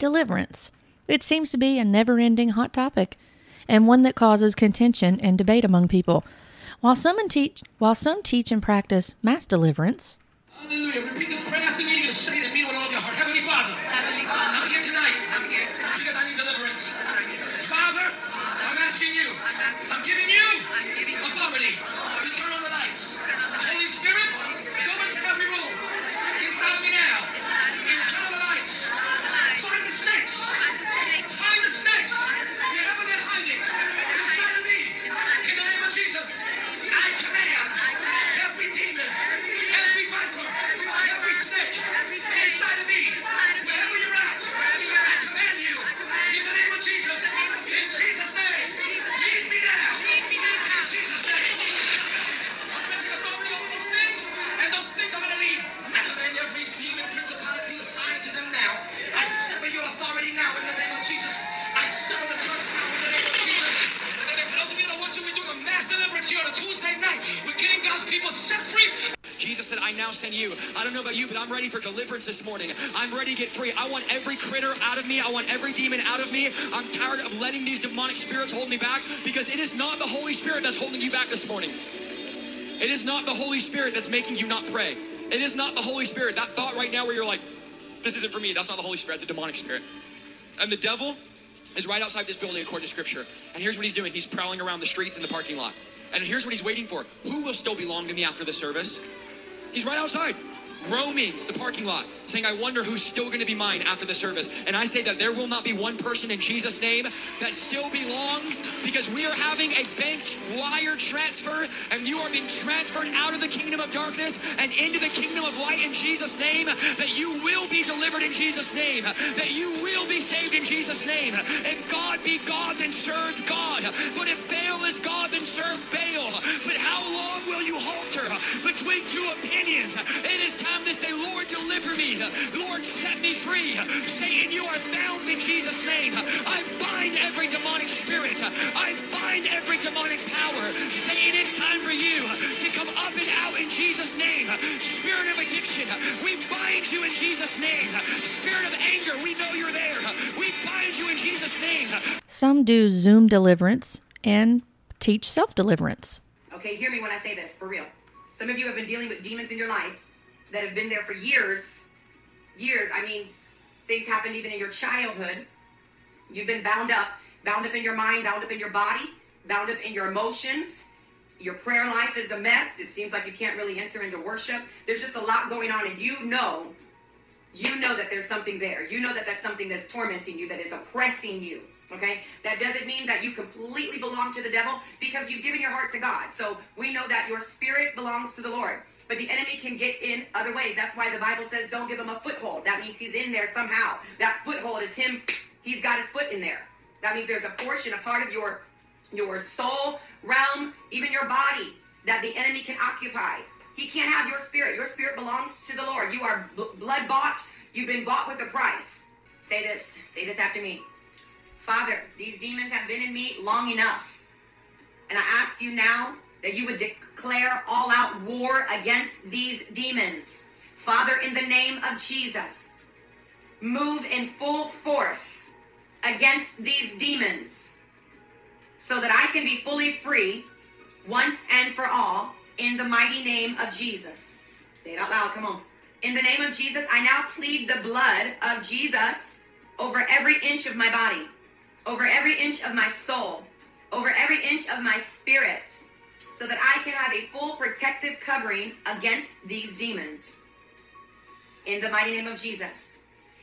deliverance. It seems to be a never ending hot topic, and one that causes contention and debate among people. While some, teach, while some teach and practice mass deliverance, Hallelujah. Repeat this prayer after me. You're going to say it set free. Jesus said, I now send you. I don't know about you, but I'm ready for deliverance this morning. I'm ready to get free. I want every critter out of me. I want every demon out of me. I'm tired of letting these demonic spirits hold me back because it is not the Holy Spirit that's holding you back this morning. It is not the Holy Spirit that's making you not pray. It is not the Holy Spirit. That thought right now where you're like, this isn't for me. That's not the Holy Spirit. It's a demonic spirit. And the devil is right outside this building according to scripture. And here's what he's doing. He's prowling around the streets and the parking lot. And here's what he's waiting for. Who will still belong to me after the service? He's right outside, roaming the parking lot, saying, I wonder who's still going to be mine after the service. And I say that there will not be one person in Jesus' name that still belongs because we are having a bank wire transfer and you are being transferred out of the kingdom of darkness and into the kingdom of light in Jesus' name. That you will be delivered in Jesus' name. That you will be saved in Jesus' name. If God be God, then serve God. But if Baal is God, then serve Baal. But how long will you halter between two opinions? It is time to say, Lord, deliver me. Lord, set me free. Satan, you are bound in Jesus' name. I bind every demonic spirit. I bind every demonic power. Satan, it's time for you to come up and out in Jesus' name. Spirit of addiction, we bind you in Jesus' name. Spirit of anger, we know you're there. We bind you in Jesus' name. some do Zoom deliverance and teach self deliverance. Okay, hear me when I say this, for real. Some of you have been dealing with demons in your life that have been there for years. Years. I mean, things happened even in your childhood. You've been bound up, bound up in your mind, bound up in your body, bound up in your emotions. Your prayer life is a mess. It seems like you can't really enter into worship. There's just a lot going on, and you know, you know that there's something there. You know that that's something that's tormenting you, that is oppressing you. Okay? That doesn't mean that you completely belong to the devil because you've given your heart to God. So we know that your spirit belongs to the Lord. But the enemy can get in other ways. That's why the Bible says don't give him a foothold. That means he's in there somehow. That foothold is him. He's got his foot in there. That means there's a portion, a part of your your soul realm, even your body that the enemy can occupy. He can't have your spirit. Your spirit belongs to the Lord. You are bl- blood bought. You've been bought with a price. Say this. Say this after me. Father, these demons have been in me long enough. And I ask you now that you would declare all out war against these demons. Father, in the name of Jesus, move in full force against these demons so that I can be fully free once and for all in the mighty name of Jesus. Say it out loud, come on. In the name of Jesus, I now plead the blood of Jesus over every inch of my body, over every inch of my soul, over every inch of my spirit, so that I can have a full protective covering against these demons. In the mighty name of Jesus.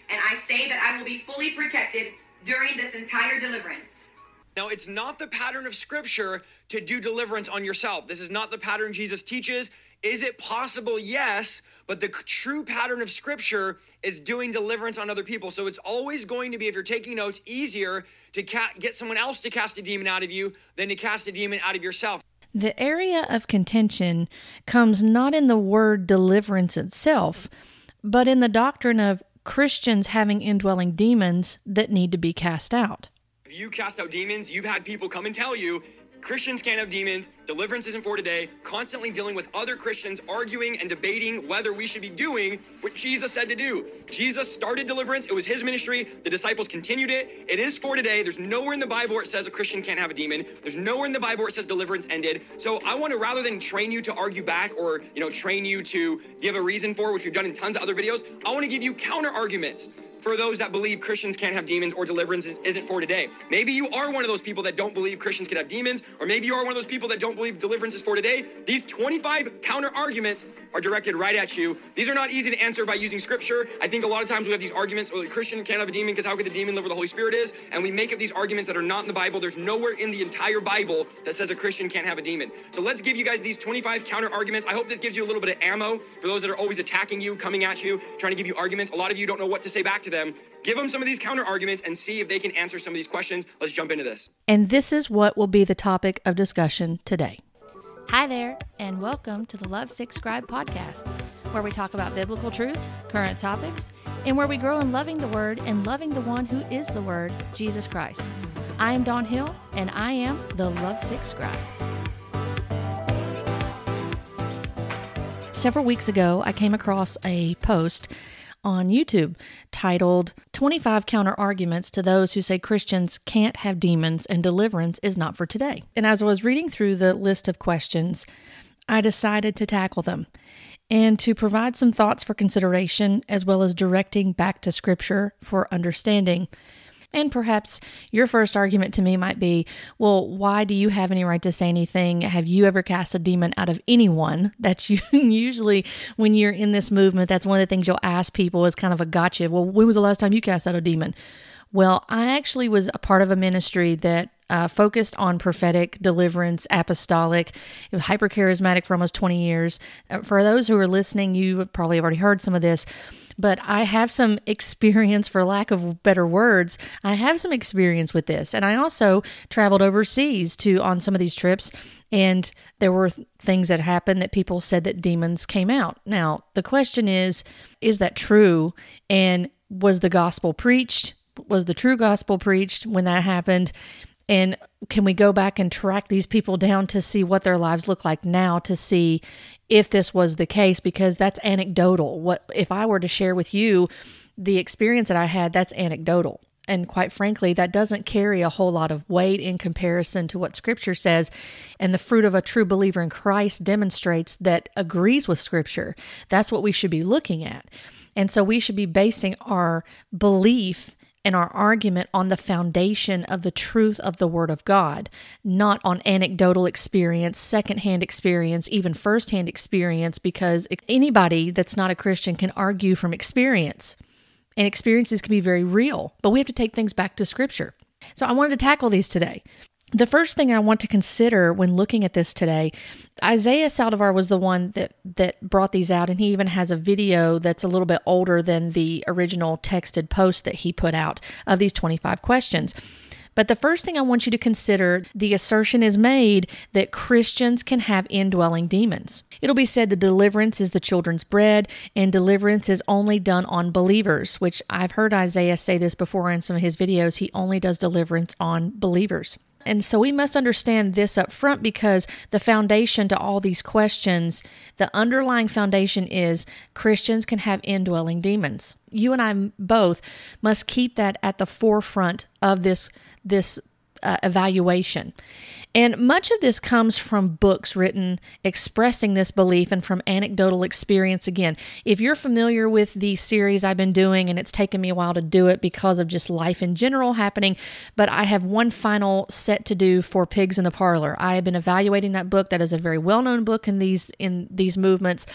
And I say that I will be fully protected during this entire deliverance. Now, it's not the pattern of scripture to do deliverance on yourself. This is not the pattern Jesus teaches. Is it possible? Yes. But the true pattern of scripture is doing deliverance on other people. So it's always going to be, if you're taking notes, easier to ca- get someone else to cast a demon out of you than to cast a demon out of yourself. The area of contention comes not in the word deliverance itself, but in the doctrine of Christians having indwelling demons that need to be cast out. If you cast out demons, you've had people come and tell you, Christians can't have demons, deliverance isn't for today, constantly dealing with other Christians arguing and debating whether we should be doing what Jesus said to do. Jesus started deliverance, it was his ministry, the disciples continued it. It is for today. There's nowhere in the Bible where it says a Christian can't have a demon. There's nowhere in the Bible where it says deliverance ended. So I want to rather than train you to argue back or, you know, train you to give a reason for, which we've done in tons of other videos, I want to give you counter arguments for those that believe Christians can't have demons or deliverance isn't for today. Maybe you are one of those people that don't believe Christians can have demons, or maybe you are one of those people that don't believe deliverance is for today. These 25 counter arguments are directed right at you. These are not easy to answer by using scripture. I think a lot of times we have these arguments, well, the Christian can't have a demon because how could the demon live where the Holy Spirit is? And we make up these arguments that are not in the Bible. There's nowhere in the entire Bible that says a Christian can't have a demon. So let's give you guys these 25 counter arguments. I hope this gives you a little bit of ammo for those that are always attacking you, coming at you, trying to give you arguments. A lot of you don't know what to say back to them. Give them some of these counter arguments and see if they can answer some of these questions. Let's jump into this. And this is what will be the topic of discussion today. Hi there, and welcome to the Love Sick Scribe podcast, where we talk about biblical truths, current topics, and where we grow in loving the Word and loving the one who is the Word, Jesus Christ. I am Dawn Hill, and I am the Love Sick Scribe. Several weeks ago, I came across a post on YouTube titled 25 Counter Arguments to Those Who Say Christians Can't Have Demons and Deliverance is Not for Today. And as I was reading through the list of questions, I decided to tackle them and to provide some thoughts for consideration as well as directing back to Scripture for understanding. And perhaps your first argument to me might be, well, why do you have any right to say anything? Have you ever cast a demon out of anyone? That's usually when you're in this movement, that's one of the things you'll ask people is kind of a gotcha. Well, when was the last time you cast out a demon? Well, I actually was a part of a ministry that uh, focused on prophetic deliverance, apostolic, hyper charismatic for almost 20 years. Uh, for those who are listening, you probably have already heard some of this but I have some experience, for lack of better words, I have some experience with this. And I also traveled overseas to on some of these trips, and there were things that happened that people said that demons came out. Now, the question is, is that true? And was the gospel preached? Was the true gospel preached when that happened? And can we go back and track these people down to see what their lives look like now to see if this was the case? Because that's anecdotal. What if I were to share with you the experience that I had, that's anecdotal. And quite frankly, that doesn't carry a whole lot of weight in comparison to what Scripture says. And the fruit of a true believer in Christ demonstrates that agrees with Scripture. That's what we should be looking at. And so we should be basing our belief and our argument on the foundation of the truth of the Word of God, not on anecdotal experience, secondhand experience, even firsthand experience, because anybody that's not a Christian can argue from experience. And experiences can be very real, but we have to take things back to Scripture. So I wanted to tackle these today the first thing I want to consider when looking at this today, Isaiah Saldivar was the one that that brought these out, and he even has a video that's a little bit older than the original texted post that he put out of these 25 questions. But the first thing I want you to consider the assertion is made that Christians can have indwelling demons. It'll be said the deliverance is the children's bread, and deliverance is only done on believers, which I've heard Isaiah say this before in some of his videos. He only does deliverance on believers. And so we must understand this up front because the foundation to all these questions, the underlying foundation is Christians can have indwelling demons. You and I both must keep that at the forefront of this this uh, evaluation. And much of this comes from books written expressing this belief and from anecdotal experience. Again, if you're familiar with the series I've been doing, and it's taken me a while to do it because of just life in general happening, but I have one final set to do for Pigs in the Parlor. I have been evaluating that book. That is a very well known book in these in these movements.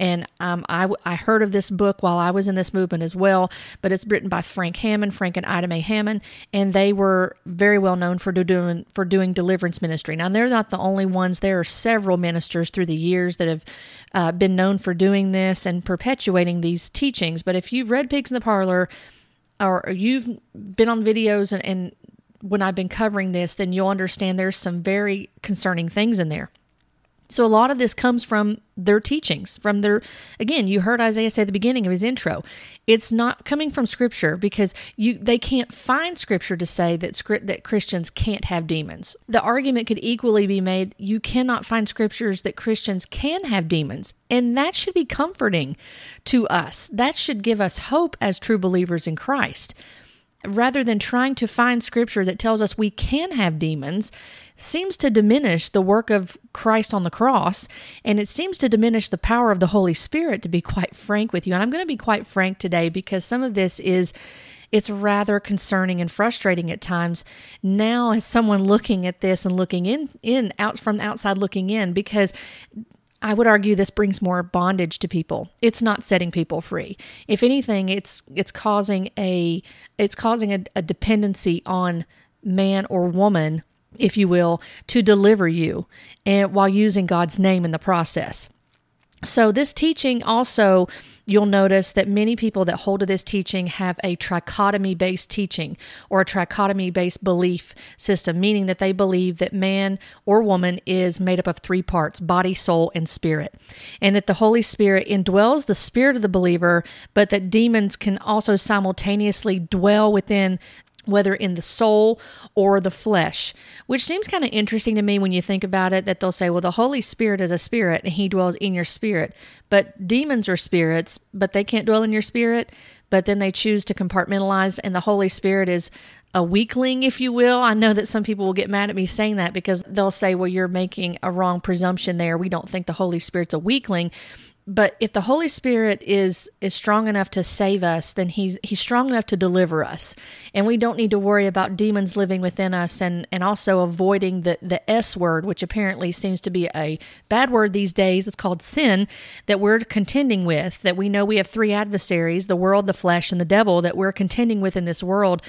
And um, I, I heard of this book while I was in this movement as well, but it's written by Frank Hammond, Frank and Ida Mae Hammond, and they were very well known for doing for doing deliverance ministry. Now they're not the only ones. There are several ministers through the years that have uh, been known for doing this and perpetuating these teachings. But if you've read Pigs in the Parlor, or you've been on videos and, and when I've been covering this, then you'll understand there's some very concerning things in there. So a lot of this comes from their teachings, from their again, you heard Isaiah say at the beginning of his intro. It's not coming from scripture because you they can't find scripture to say that script that Christians can't have demons. The argument could equally be made you cannot find scriptures that Christians can have demons. And that should be comforting to us. That should give us hope as true believers in Christ rather than trying to find scripture that tells us we can have demons, seems to diminish the work of Christ on the cross, and it seems to diminish the power of the Holy Spirit, to be quite frank with you. And I'm going to be quite frank today because some of this is. It's rather concerning and frustrating at times now as someone looking at this and looking in in out from the outside looking in because I would argue this brings more bondage to people. It's not setting people free. If anything, it's it's causing a it's causing a, a dependency on man or woman, if you will, to deliver you and while using God's name in the process. So, this teaching also, you'll notice that many people that hold to this teaching have a trichotomy based teaching or a trichotomy based belief system, meaning that they believe that man or woman is made up of three parts body, soul, and spirit. And that the Holy Spirit indwells the spirit of the believer, but that demons can also simultaneously dwell within whether in the soul or the flesh, which seems kind of interesting to me when you think about it that they'll say, well, the Holy Spirit is a spirit and he dwells in your spirit. But demons are spirits, but they can't dwell in your spirit. But then they choose to compartmentalize, and the Holy Spirit is a weakling, if you will. I know that some people will get mad at me saying that because they'll say, well, you're making a wrong presumption there. We don't think the Holy Spirit's a weakling but if the holy spirit is is strong enough to save us then he's he's strong enough to deliver us. And we don't need to worry about demons living within us and and also avoiding the the s word which apparently seems to be a bad word these days. It's called sin that we're contending with that we know we have three adversaries the world the flesh and the devil that we're contending with in this world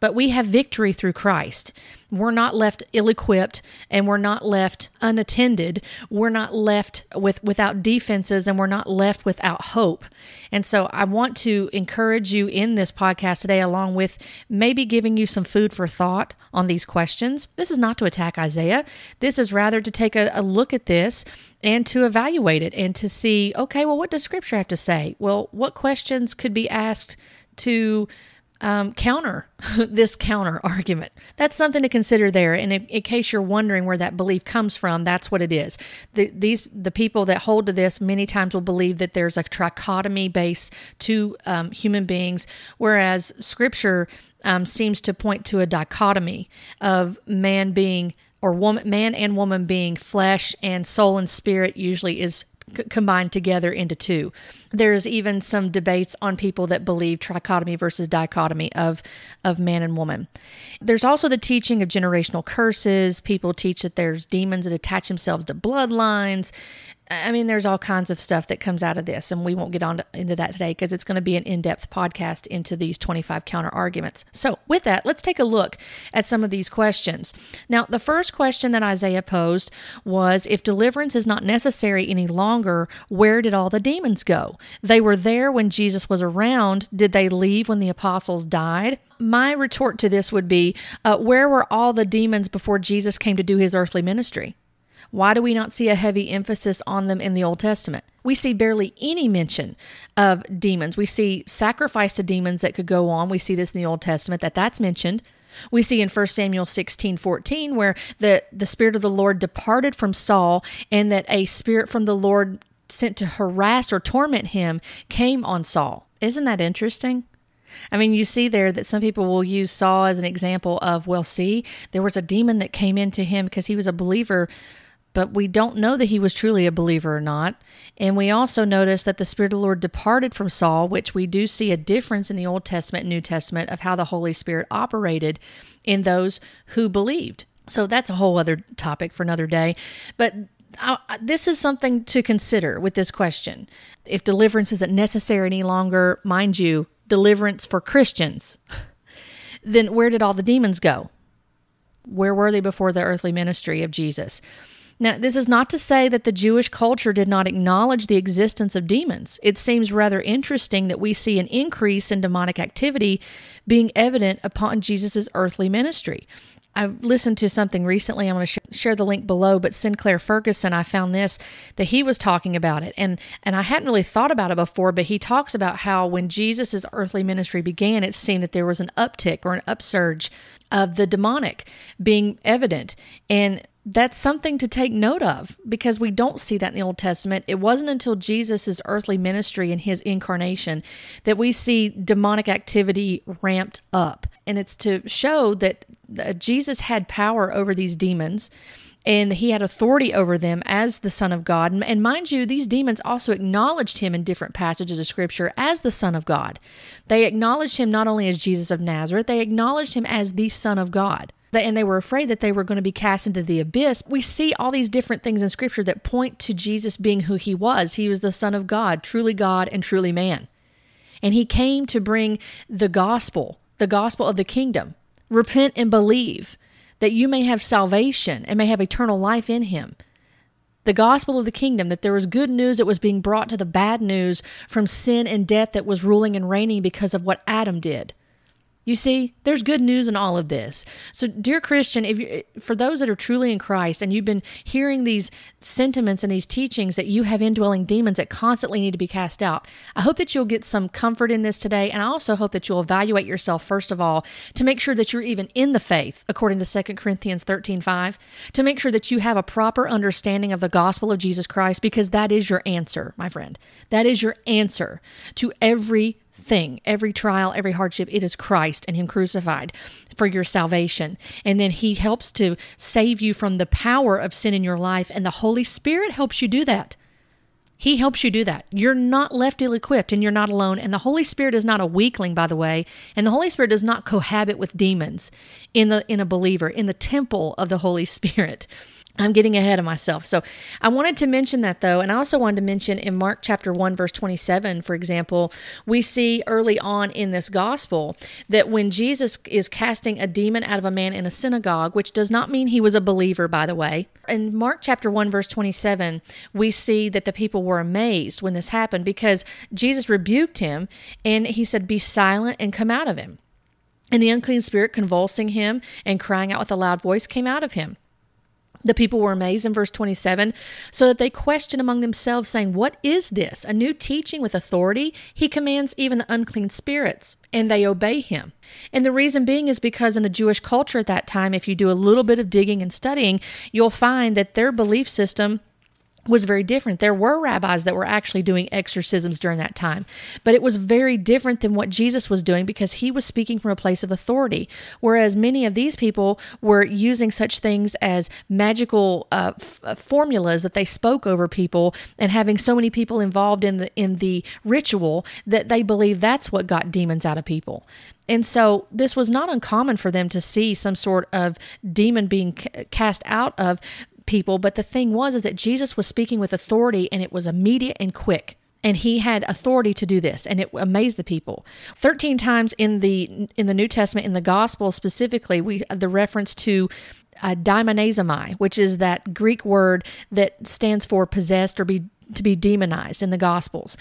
but we have victory through Christ. We're not left ill-equipped and we're not left unattended. We're not left with without defenses and we're not left without hope. And so I want to encourage you in this podcast today along with maybe giving you some food for thought on these questions. This is not to attack Isaiah. This is rather to take a, a look at this and to evaluate it and to see, okay, well what does scripture have to say? Well, what questions could be asked to um, counter this counter argument. That's something to consider there. And in, in, case you're wondering where that belief comes from, that's what it is. The, these the people that hold to this many times will believe that there's a trichotomy base to um, human beings, whereas Scripture um, seems to point to a dichotomy of man being or woman, man and woman being flesh and soul and spirit. Usually is c- combined together into two. There's even some debates on people that believe trichotomy versus dichotomy of of man and woman. There's also the teaching of generational curses. People teach that there's demons that attach themselves to bloodlines. I mean, there's all kinds of stuff that comes out of this, and we won't get on to, into that today because it's going to be an in depth podcast into these 25 counter arguments. So, with that, let's take a look at some of these questions. Now, the first question that Isaiah posed was If deliverance is not necessary any longer, where did all the demons go? They were there when Jesus was around. Did they leave when the apostles died? My retort to this would be uh, Where were all the demons before Jesus came to do his earthly ministry? Why do we not see a heavy emphasis on them in the Old Testament? We see barely any mention of demons. We see sacrifice to demons that could go on. We see this in the Old Testament that that's mentioned. We see in 1 Samuel 16 14 where the, the Spirit of the Lord departed from Saul and that a spirit from the Lord sent to harass or torment him came on Saul. Isn't that interesting? I mean, you see there that some people will use Saul as an example of, well, see, there was a demon that came into him because he was a believer but we don't know that he was truly a believer or not. And we also notice that the Spirit of the Lord departed from Saul, which we do see a difference in the Old Testament and New Testament of how the Holy Spirit operated in those who believed. So that's a whole other topic for another day. But I, this is something to consider with this question. If deliverance isn't necessary any longer, mind you, deliverance for Christians, then where did all the demons go? Where were they before the earthly ministry of Jesus? Now, this is not to say that the Jewish culture did not acknowledge the existence of demons. It seems rather interesting that we see an increase in demonic activity being evident upon Jesus' earthly ministry. I listened to something recently. I'm going to sh- share the link below, but Sinclair Ferguson, I found this that he was talking about it, and and I hadn't really thought about it before. But he talks about how when Jesus' earthly ministry began, it seemed that there was an uptick or an upsurge of the demonic being evident, and that's something to take note of because we don't see that in the Old Testament. It wasn't until Jesus' earthly ministry and his incarnation that we see demonic activity ramped up. And it's to show that Jesus had power over these demons and he had authority over them as the Son of God. And mind you, these demons also acknowledged him in different passages of Scripture as the Son of God. They acknowledged him not only as Jesus of Nazareth, they acknowledged him as the Son of God and they were afraid that they were going to be cast into the abyss. We see all these different things in scripture that point to Jesus being who he was. He was the Son of God, truly God and truly man. And he came to bring the gospel, the gospel of the kingdom. Repent and believe that you may have salvation and may have eternal life in him. The gospel of the kingdom, that there was good news that was being brought to the bad news from sin and death that was ruling and reigning because of what Adam did. You see, there's good news in all of this. So, dear Christian, if you, for those that are truly in Christ and you've been hearing these sentiments and these teachings that you have indwelling demons that constantly need to be cast out, I hope that you'll get some comfort in this today. And I also hope that you'll evaluate yourself, first of all, to make sure that you're even in the faith, according to 2 Corinthians 13 5, to make sure that you have a proper understanding of the gospel of Jesus Christ, because that is your answer, my friend. That is your answer to every thing, every trial, every hardship, it is Christ and Him crucified for your salvation. And then He helps to save you from the power of sin in your life, and the Holy Spirit helps you do that. He helps you do that. You're not left ill equipped and you're not alone. And the Holy Spirit is not a weakling, by the way. And the Holy Spirit does not cohabit with demons in the in a believer, in the temple of the Holy Spirit. I'm getting ahead of myself. So I wanted to mention that though. And I also wanted to mention in Mark chapter 1, verse 27, for example, we see early on in this gospel that when Jesus is casting a demon out of a man in a synagogue, which does not mean he was a believer, by the way. In Mark chapter 1, verse 27, we see that the people were amazed when this happened because Jesus rebuked him and he said, Be silent and come out of him. And the unclean spirit, convulsing him and crying out with a loud voice, came out of him. The people were amazed in verse 27, so that they questioned among themselves, saying, What is this? A new teaching with authority? He commands even the unclean spirits, and they obey him. And the reason being is because in the Jewish culture at that time, if you do a little bit of digging and studying, you'll find that their belief system was very different. There were rabbis that were actually doing exorcisms during that time, but it was very different than what Jesus was doing because he was speaking from a place of authority. Whereas many of these people were using such things as magical uh, f- uh, formulas that they spoke over people and having so many people involved in the in the ritual that they believe that's what got demons out of people. And so this was not uncommon for them to see some sort of demon being cast out of people, but the thing was is that Jesus was speaking with authority and it was immediate and quick. And he had authority to do this and it amazed the people. 13 times in the in the new testament in the gospel specifically we the reference to uh, daimoniazomai which is that greek word that stands for possessed or be to be demonized in the gospels.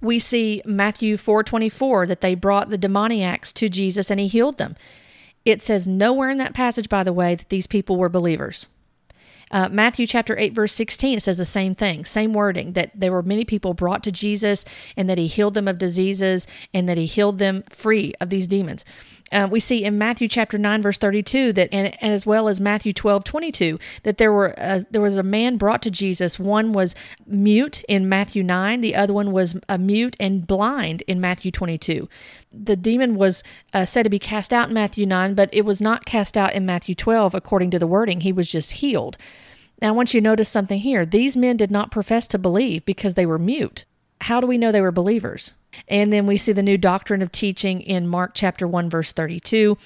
We see matthew 4.24 that they brought the demoniacs to jesus and he healed them. It says nowhere in that passage by the way that these people were believers uh, Matthew chapter 8, verse 16, it says the same thing, same wording, that there were many people brought to Jesus and that he healed them of diseases and that he healed them free of these demons. Uh, we see in Matthew chapter 9 verse 32 that and, and as well as Matthew 12 22 that there were uh, there was a man brought to Jesus. One was mute in Matthew 9 the other one was a mute and blind in Matthew 22 the demon was uh, said to be cast out in Matthew 9 but it was not cast out in Matthew 12 according to the wording. He was just healed. Now I want you to notice something here. These men did not profess to believe because they were mute. How do we know they were believers and then we see the new doctrine of teaching in Mark chapter 1 verse 32.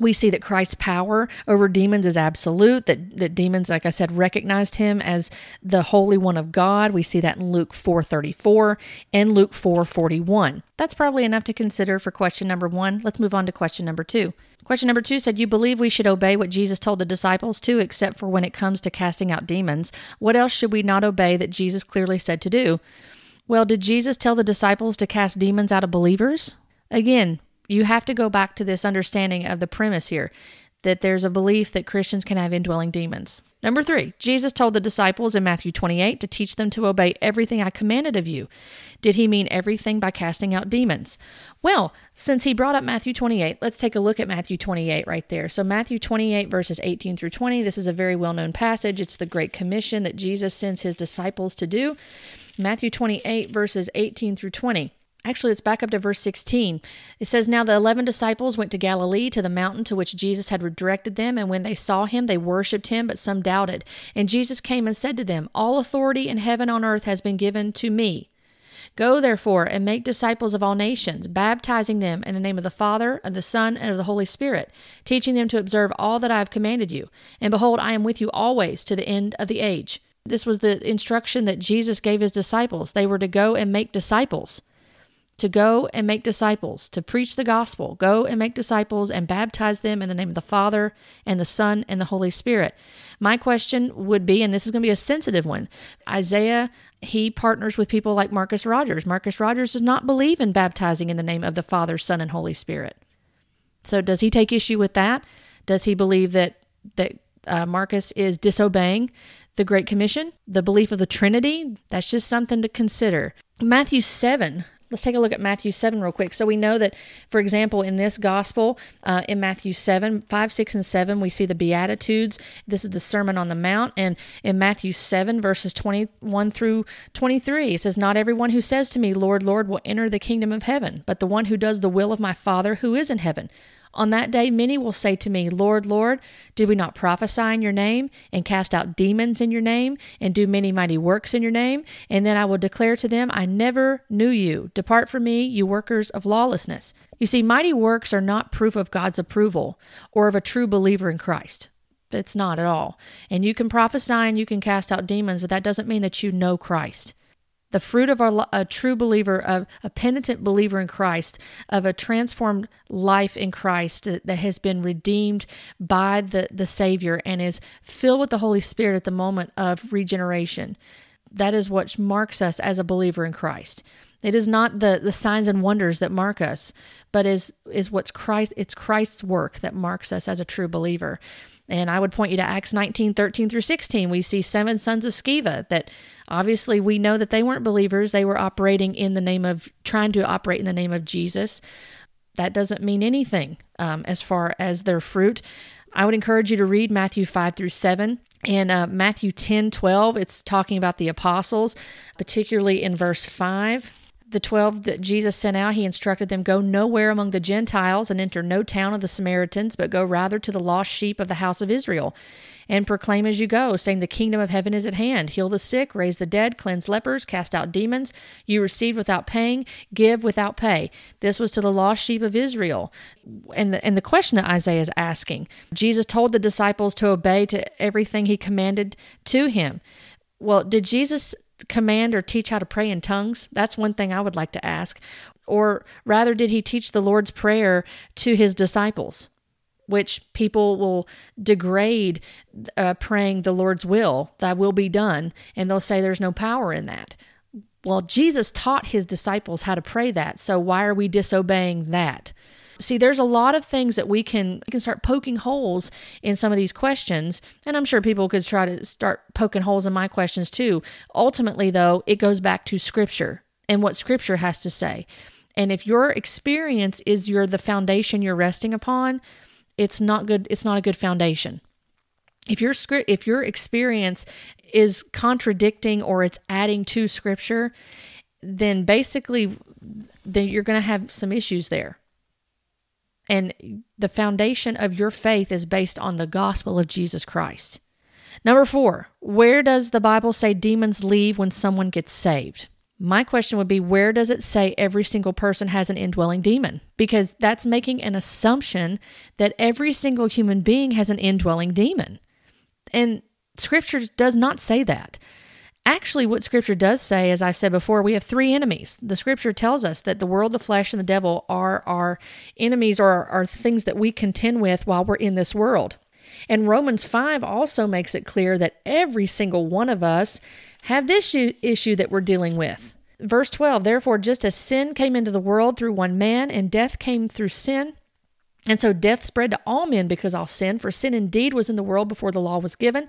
We see that Christ's power over demons is absolute, that, that demons, like I said, recognized him as the Holy One of God. We see that in Luke 4.34 and Luke 4.41. That's probably enough to consider for question number one. Let's move on to question number two. Question number two said, You believe we should obey what Jesus told the disciples to, except for when it comes to casting out demons. What else should we not obey that Jesus clearly said to do? Well, did Jesus tell the disciples to cast demons out of believers? Again, you have to go back to this understanding of the premise here. that there's a belief that Christians can have indwelling demons. Number three, Jesus told the disciples in Matthew 28 to teach them to obey everything I commanded of you. Did he mean everything by casting out demons? Well, since he brought up Matthew 28, let's take a look at Matthew 28 right there. So, Matthew 28, verses 18 through 20, this is a very well known passage. It's the Great Commission that Jesus sends his disciples to do. Matthew 28, verses 18 through 20. Actually, let's back up to verse 16. It says, Now the eleven disciples went to Galilee to the mountain to which Jesus had directed them, and when they saw him, they worshipped him, but some doubted. And Jesus came and said to them, All authority in heaven and on earth has been given to me. Go therefore and make disciples of all nations, baptizing them in the name of the Father, of the Son, and of the Holy Spirit, teaching them to observe all that I have commanded you. And behold, I am with you always to the end of the age. This was the instruction that Jesus gave his disciples. They were to go and make disciples to go and make disciples, to preach the gospel. Go and make disciples and baptize them in the name of the Father and the Son and the Holy Spirit. My question would be, and this is going to be a sensitive one Isaiah, he partners with people like Marcus Rogers. Marcus Rogers does not believe in baptizing in the name of the Father, Son, and Holy Spirit. So does he take issue with that? Does he believe that that uh, Marcus is disobeying the Great Commission, the belief of the Trinity? That's just something to consider. Matthew 7 Let's take a look at Matthew 7 real quick. So we know that, for example, in this gospel, uh, in Matthew 7, 5, 6, and 7, we see the Beatitudes. This is the Sermon on the Mount. And in Matthew 7, verses 21 through 23, it says, Not everyone who says to me, Lord, Lord, will enter the kingdom of heaven, but the one who does the will of my Father who is in heaven. On that day, many will say to me, Lord, Lord, did we not prophesy in your name, and cast out demons in your name, and do many mighty works in your name? And then I will declare to them, I never knew you. Depart from me, you workers of lawlessness. You see, mighty works are not proof of God's approval or of a true believer in Christ. It's not at all. And you can prophesy and you can cast out demons, but that doesn't mean that you know Christ the fruit of our, a true believer, of a penitent believer in Christ, of a transformed life in Christ that, that has been redeemed by the, the Savior and is filled with the Holy Spirit at the moment of regeneration. That is what marks us as a believer in Christ. It is not the, the signs and wonders that mark us, but is is what's Christ it's Christ's work that marks us as a true believer. And I would point you to Acts 19, 13 through 16. We see seven sons of Sceva that obviously we know that they weren't believers. They were operating in the name of, trying to operate in the name of Jesus. That doesn't mean anything um, as far as their fruit. I would encourage you to read Matthew 5 through 7. And uh, Matthew 10, 12, it's talking about the apostles, particularly in verse 5 the 12 that Jesus sent out, he instructed them go nowhere among the Gentiles and enter no town of the Samaritans, but go rather to the lost sheep of the house of Israel. And proclaim as you go, saying, The kingdom of heaven is at hand. Heal the sick, raise the dead, cleanse lepers, cast out demons. You received without paying, give without pay. This was to the lost sheep of Israel. And the, and the question that Isaiah is asking Jesus told the disciples to obey to everything he commanded to him. Well, did Jesus command or teach how to pray in tongues? That's one thing I would like to ask. Or rather, did he teach the Lord's Prayer to his disciples? Which people will degrade uh, praying the Lord's will, thy will be done, and they'll say there's no power in that. Well, Jesus taught his disciples how to pray that, so why are we disobeying that? See, there's a lot of things that we can we can start poking holes in some of these questions, and I'm sure people could try to start poking holes in my questions too. Ultimately, though, it goes back to scripture and what scripture has to say. And if your experience is your the foundation you're resting upon, it's not good it's not a good foundation. If your script if your experience is contradicting or it's adding to scripture, then basically then you're going to have some issues there. And the foundation of your faith is based on the gospel of Jesus Christ. Number four, where does the Bible say demons leave when someone gets saved? My question would be where does it say every single person has an indwelling demon? Because that's making an assumption that every single human being has an indwelling demon. And scripture does not say that. Actually, what scripture does say, as I've said before, we have three enemies. The scripture tells us that the world, the flesh, and the devil are our enemies or are things that we contend with while we're in this world. And Romans 5 also makes it clear that every single one of us have this issue that we're dealing with. Verse 12, therefore, just as sin came into the world through one man and death came through sin, And so death spread to all men because all sin, for sin indeed was in the world before the law was given,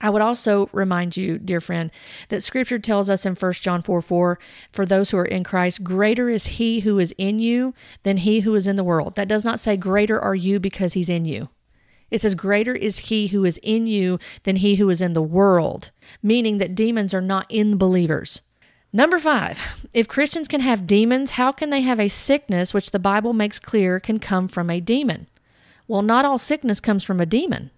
I would also remind you, dear friend, that scripture tells us in 1 John 4 4, for those who are in Christ, greater is he who is in you than he who is in the world. That does not say greater are you because he's in you. It says, Greater is he who is in you than he who is in the world, meaning that demons are not in believers. Number five, if Christians can have demons, how can they have a sickness which the Bible makes clear can come from a demon? Well, not all sickness comes from a demon.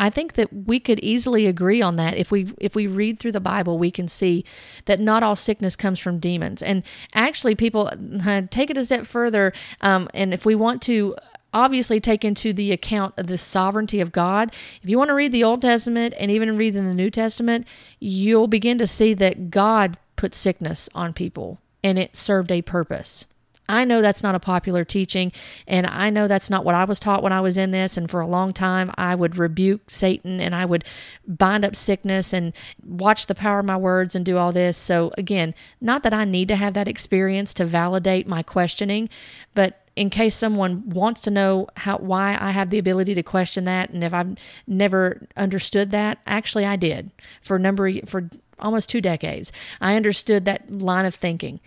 I think that we could easily agree on that. If we if we read through the Bible, we can see that not all sickness comes from demons. And actually, people take it a step further. Um, and if we want to obviously take into the account of the sovereignty of God. If you want to read the Old Testament and even read in the New Testament, you'll begin to see that God put sickness on people and it served a purpose. I know that's not a popular teaching, and I know that's not what I was taught when I was in this. And for a long time, I would rebuke Satan and I would bind up sickness and watch the power of my words and do all this. So, again, not that I need to have that experience to validate my questioning, but in case someone wants to know how why I have the ability to question that and if I've never understood that, actually I did for a number for almost two decades. I understood that line of thinking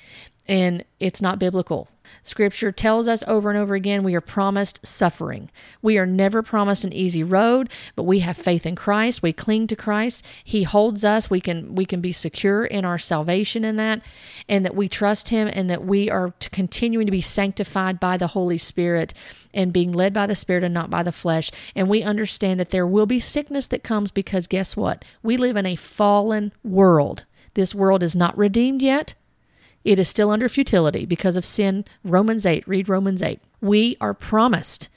and it's not biblical. Scripture tells us over and over again we are promised suffering. We are never promised an easy road, but we have faith in Christ. We cling to Christ. He holds us. We can we can be secure in our salvation in that and that we trust him and that we are to continuing to be sanctified by the Holy Spirit and being led by the Spirit and not by the flesh. And we understand that there will be sickness that comes because guess what? We live in a fallen world. This world is not redeemed yet. It is still under futility because of sin. Romans 8, read Romans 8. We are promised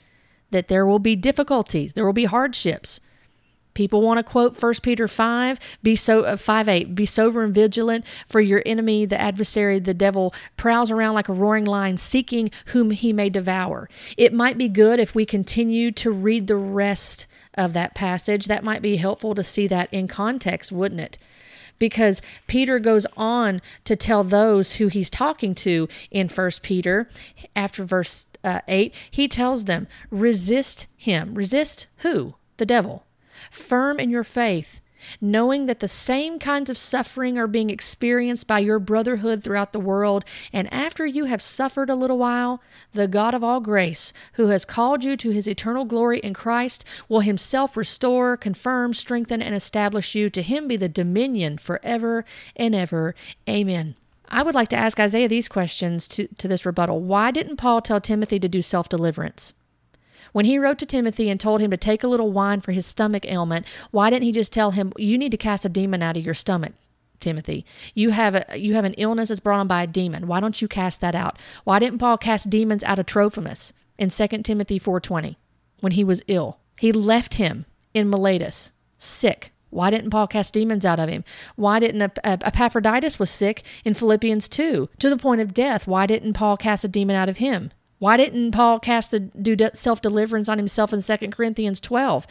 that there will be difficulties, there will be hardships. People want to quote 1 Peter 5, be so uh, 5 8, be sober and vigilant, for your enemy, the adversary, the devil, prowls around like a roaring lion, seeking whom he may devour. It might be good if we continue to read the rest of that passage. That might be helpful to see that in context, wouldn't it? Because Peter goes on to tell those who he's talking to in First Peter after verse uh, 8, he tells them, resist him. Resist who? The devil. Firm in your faith knowing that the same kinds of suffering are being experienced by your brotherhood throughout the world. And after you have suffered a little while, the God of all grace, who has called you to his eternal glory in Christ, will himself restore, confirm, strengthen, and establish you. To him be the dominion forever and ever. Amen. I would like to ask Isaiah these questions to, to this rebuttal. Why didn't Paul tell Timothy to do self deliverance? When he wrote to Timothy and told him to take a little wine for his stomach ailment, why didn't he just tell him, You need to cast a demon out of your stomach? Timothy. You have a you have an illness that's brought on by a demon. Why don't you cast that out? Why didn't Paul cast demons out of Trophimus in 2 Timothy 4:20 when he was ill? He left him in Miletus, sick. Why didn't Paul cast demons out of him? Why didn't Epaphroditus was sick in Philippians 2 to the point of death? Why didn't Paul cast a demon out of him? Why didn't Paul cast the do self deliverance on himself in 2 Corinthians 12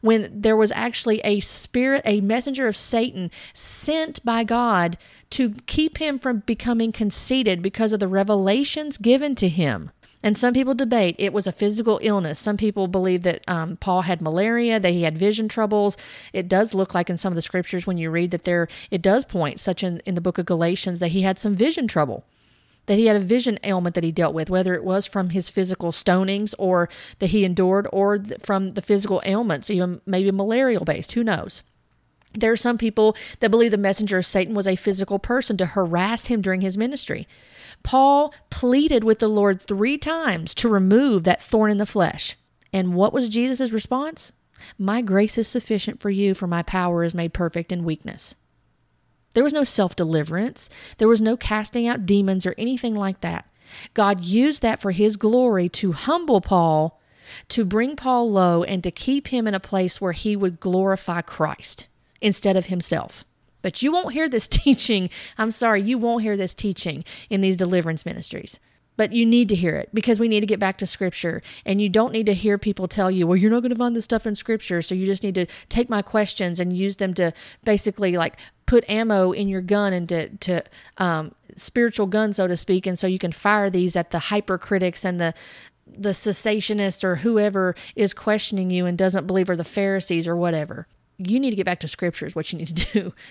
when there was actually a spirit, a messenger of Satan sent by God to keep him from becoming conceited because of the revelations given to him? And some people debate it was a physical illness. Some people believe that um, Paul had malaria, that he had vision troubles. It does look like in some of the scriptures when you read that there, it does point, such in, in the book of Galatians, that he had some vision trouble that he had a vision ailment that he dealt with, whether it was from his physical stonings or that he endured or from the physical ailments, even maybe malarial based. Who knows? There are some people that believe the messenger of Satan was a physical person to harass him during his ministry. Paul pleaded with the Lord three times to remove that thorn in the flesh. And what was Jesus' response? My grace is sufficient for you, for my power is made perfect in weakness. There was no self deliverance, there was no casting out demons or anything like that. God used that for his glory to humble Paul, to bring Paul low, and to keep him in a place where he would glorify Christ instead of himself. But you won't hear this teaching. I'm sorry, you won't hear this teaching in these deliverance ministries. But you need to hear it because we need to get back to scripture. And you don't need to hear people tell you, well, you're not going to find this stuff in scripture. So you just need to take my questions and use them to basically like put ammo in your gun and to, to um, spiritual gun, so to speak. And so you can fire these at the hypercritics and the, the cessationists or whoever is questioning you and doesn't believe, or the Pharisees or whatever. You need to get back to scripture, is what you need to do.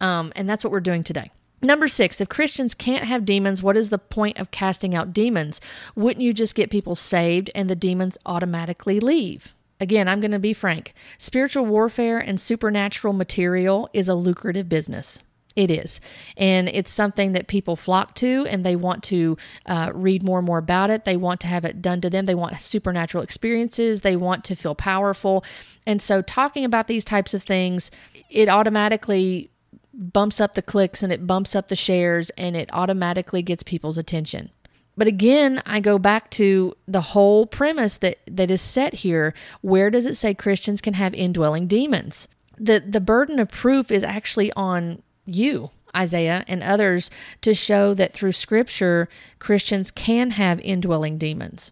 Um, and that's what we're doing today. Number six, if Christians can't have demons, what is the point of casting out demons? Wouldn't you just get people saved and the demons automatically leave? Again, I'm going to be frank. Spiritual warfare and supernatural material is a lucrative business. It is. And it's something that people flock to and they want to uh, read more and more about it. They want to have it done to them. They want supernatural experiences. They want to feel powerful. And so, talking about these types of things, it automatically bumps up the clicks and it bumps up the shares and it automatically gets people's attention. But again, I go back to the whole premise that, that is set here. Where does it say Christians can have indwelling demons? The the burden of proof is actually on you, Isaiah, and others to show that through scripture Christians can have indwelling demons.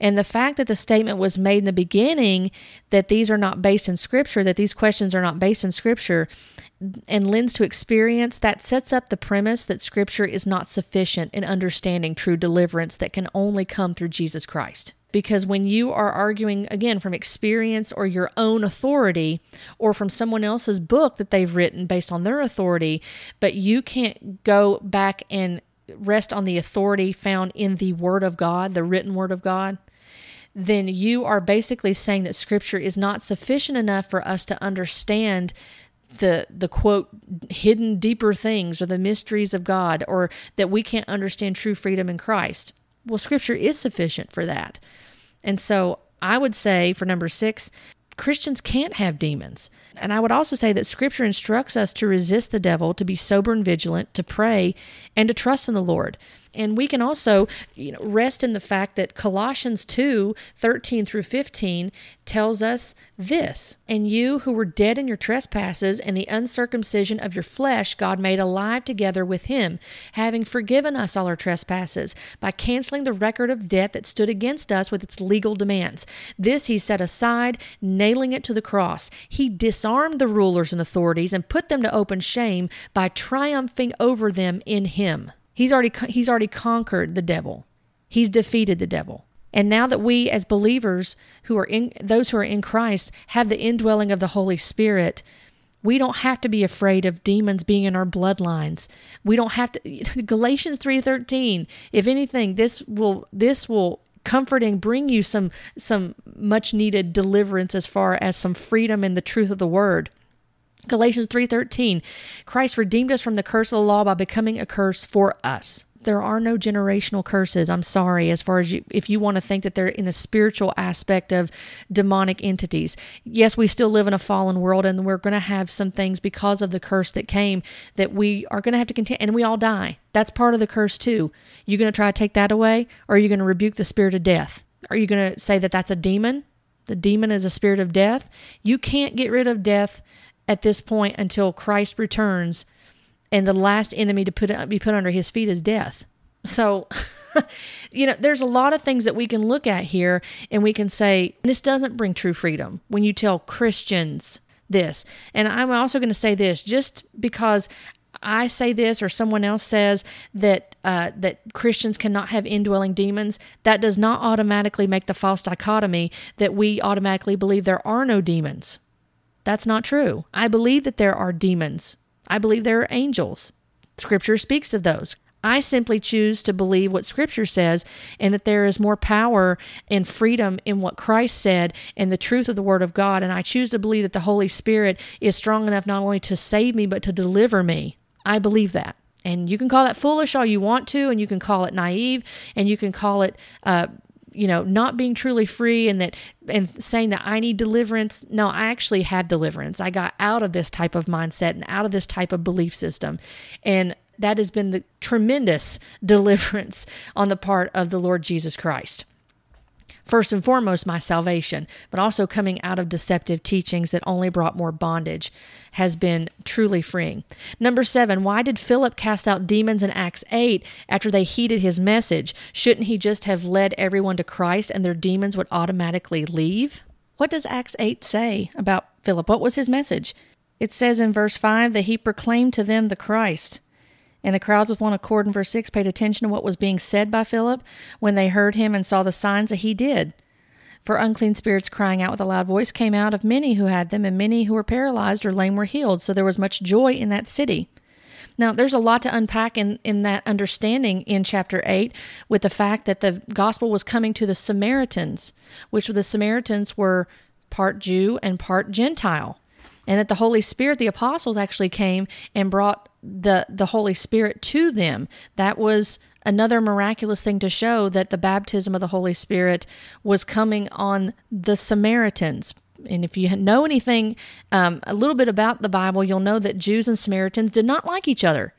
And the fact that the statement was made in the beginning that these are not based in Scripture, that these questions are not based in Scripture, and lends to experience, that sets up the premise that Scripture is not sufficient in understanding true deliverance that can only come through Jesus Christ. Because when you are arguing, again, from experience or your own authority, or from someone else's book that they've written based on their authority, but you can't go back and rest on the authority found in the Word of God, the written Word of God, then you are basically saying that Scripture is not sufficient enough for us to understand the the quote hidden deeper things or the mysteries of God or that we can't understand true freedom in Christ. Well, scripture is sufficient for that. And so I would say for number 6, Christians can't have demons. And I would also say that scripture instructs us to resist the devil, to be sober and vigilant, to pray, and to trust in the Lord. And we can also, you know, rest in the fact that Colossians 2 13 through 15 tells us this And you who were dead in your trespasses and the uncircumcision of your flesh, God made alive together with him, having forgiven us all our trespasses by canceling the record of debt that stood against us with its legal demands. This he set aside, nailing it to the cross. He disarmed the rulers and authorities and put them to open shame by triumphing over them in him. He's already he's already conquered the devil. He's defeated the devil. And now that we as believers who are in those who are in Christ have the indwelling of the Holy Spirit, we don't have to be afraid of demons being in our bloodlines. We don't have to Galatians 3:13. If anything, this will this will comfort and bring you some some much needed deliverance as far as some freedom in the truth of the word. Galatians 3:13 Christ redeemed us from the curse of the law by becoming a curse for us. There are no generational curses. I'm sorry as far as you if you want to think that they're in a spiritual aspect of demonic entities. Yes, we still live in a fallen world and we're going to have some things because of the curse that came that we are going to have to contend and we all die. That's part of the curse too. You're going to try to take that away or are you going to rebuke the spirit of death? Are you going to say that that's a demon? The demon is a spirit of death. You can't get rid of death at this point until Christ returns and the last enemy to put be put under his feet is death. So you know, there's a lot of things that we can look at here and we can say this doesn't bring true freedom when you tell Christians this. And I'm also going to say this just because I say this or someone else says that uh, that Christians cannot have indwelling demons, that does not automatically make the false dichotomy that we automatically believe there are no demons. That's not true. I believe that there are demons. I believe there are angels. Scripture speaks of those. I simply choose to believe what Scripture says and that there is more power and freedom in what Christ said and the truth of the Word of God. And I choose to believe that the Holy Spirit is strong enough not only to save me, but to deliver me. I believe that. And you can call that foolish all you want to, and you can call it naive, and you can call it uh, you know, not being truly free and that and saying that I need deliverance. No, I actually had deliverance. I got out of this type of mindset and out of this type of belief system. And that has been the tremendous deliverance on the part of the Lord Jesus Christ first and foremost my salvation, but also coming out of deceptive teachings that only brought more bondage has been truly freeing. Number seven, why did Philip cast out demons in Acts 8 after they heeded his message? Shouldn't he just have led everyone to Christ and their demons would automatically leave? What does Acts 8 say about Philip? What was his message? It says in verse 5 that he proclaimed to them the Christ. And the crowds with one accord in verse 6 paid attention to what was being said by Philip when they heard him and saw the signs that he did. For unclean spirits crying out with a loud voice came out of many who had them, and many who were paralyzed or lame were healed. So there was much joy in that city. Now, there's a lot to unpack in, in that understanding in chapter 8 with the fact that the gospel was coming to the Samaritans, which the Samaritans were part Jew and part Gentile and that the Holy Spirit, the apostles actually came and brought the the Holy Spirit to them. That was another miraculous thing to show that the baptism of the Holy Spirit was coming on the Samaritans. And if you know anything um, a little bit about the Bible, you'll know that Jews and Samaritans did not like each other.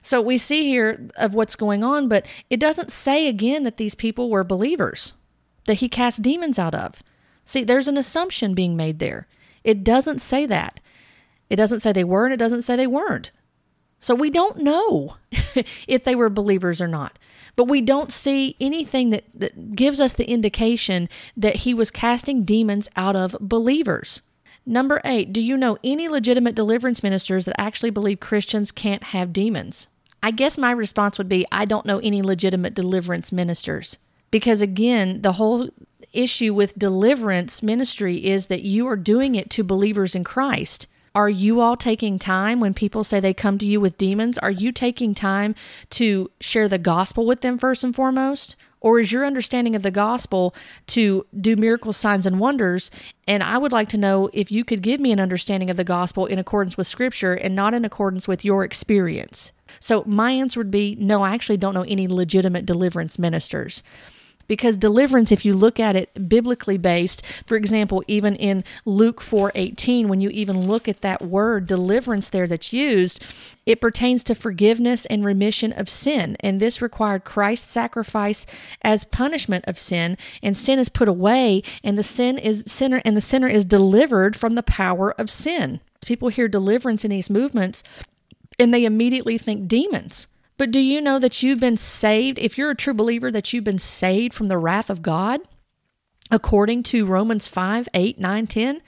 So we see here of what's going on, but it doesn't say again that these people were believers that he cast demons out of. See, there's an assumption being made there. It doesn't say that. It doesn't say they were and it doesn't say they weren't. So we don't know if they were believers or not. But we don't see anything that, that gives us the indication that he was casting demons out of believers. Number eight, do you know any legitimate deliverance ministers that actually believe Christians can't have demons? I guess my response would be I don't know any legitimate deliverance ministers. Because again, the whole issue with deliverance ministry is that you are doing it to believers in Christ. Are you all taking time when people say they come to you with demons? Are you taking time to share the gospel with them first and foremost? Or is your understanding of the gospel to do miracle signs and wonders? And I would like to know if you could give me an understanding of the gospel in accordance with scripture and not in accordance with your experience. So my answer would be no, I actually don't know any legitimate deliverance ministers because deliverance if you look at it biblically based for example even in luke 4.18 when you even look at that word deliverance there that's used it pertains to forgiveness and remission of sin. And this required christ's sacrifice as punishment of sin. And sin is put away and the sin is sinner and the sinner is delivered from the power of sin. People hear deliverance in these movements and they immediately think demons but do you know that you've been saved? If you're a true believer, that you've been saved from the wrath of God, according to Romans 5 8, 9, 10?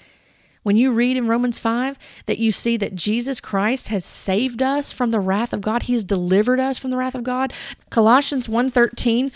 When you read in Romans 5 that you see that Jesus Christ has saved us from the wrath of God, He has delivered us from the wrath of God. Colossians 1:13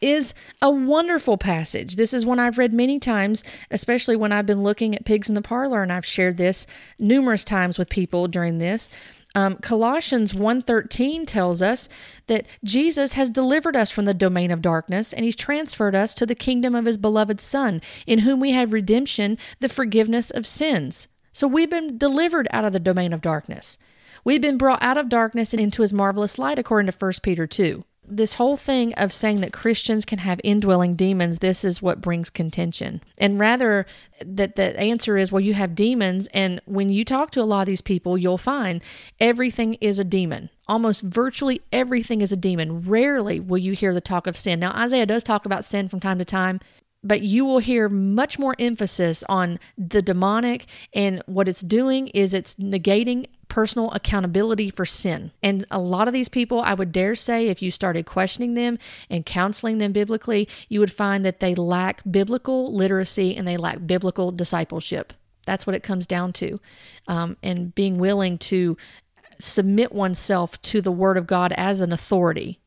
is a wonderful passage. This is one I've read many times, especially when I've been looking at pigs in the parlor, and I've shared this numerous times with people during this. Um, Colossians 1:13 tells us that Jesus has delivered us from the domain of darkness and he's transferred us to the kingdom of his beloved son in whom we have redemption the forgiveness of sins. So we've been delivered out of the domain of darkness. We've been brought out of darkness and into his marvelous light according to 1 Peter 2 this whole thing of saying that Christians can have indwelling demons, this is what brings contention. And rather that the answer is, well, you have demons. And when you talk to a lot of these people, you'll find everything is a demon. Almost virtually everything is a demon. Rarely will you hear the talk of sin. Now, Isaiah does talk about sin from time to time, but you will hear much more emphasis on the demonic and what it's doing is it's negating personal accountability for sin. And a lot of these people, I would dare say, if you started questioning them and counseling them biblically, you would find that they lack biblical literacy and they lack biblical discipleship. That's what it comes down to. Um, and being willing to submit oneself to the Word of God as an authority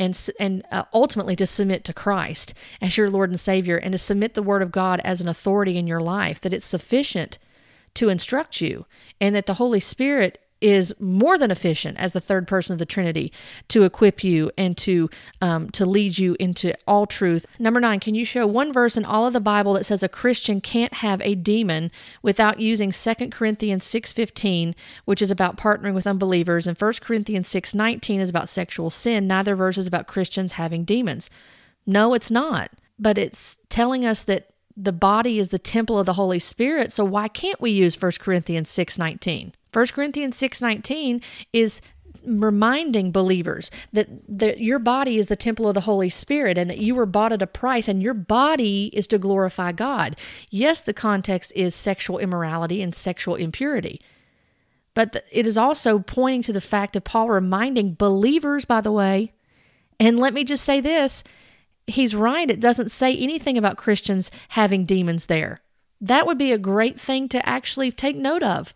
and and uh, ultimately to submit to Christ as your Lord and Savior and to submit the word of God as an authority in your life that it's sufficient to instruct you and that the Holy Spirit is more than efficient as the third person of the Trinity to equip you and to um, to lead you into all truth. Number nine, can you show one verse in all of the Bible that says a Christian can't have a demon without using 2 Corinthians six fifteen, which is about partnering with unbelievers, and 1 Corinthians six nineteen is about sexual sin. Neither verse is about Christians having demons. No, it's not. but it's telling us that the body is the temple of the Holy Spirit. So why can't we use 1 Corinthians 6:19? 1 Corinthians 6:19 is reminding believers that, that your body is the temple of the Holy Spirit and that you were bought at a price and your body is to glorify God. Yes, the context is sexual immorality and sexual impurity. But it is also pointing to the fact of Paul reminding believers, by the way, and let me just say this he's right. It doesn't say anything about Christians having demons there. That would be a great thing to actually take note of.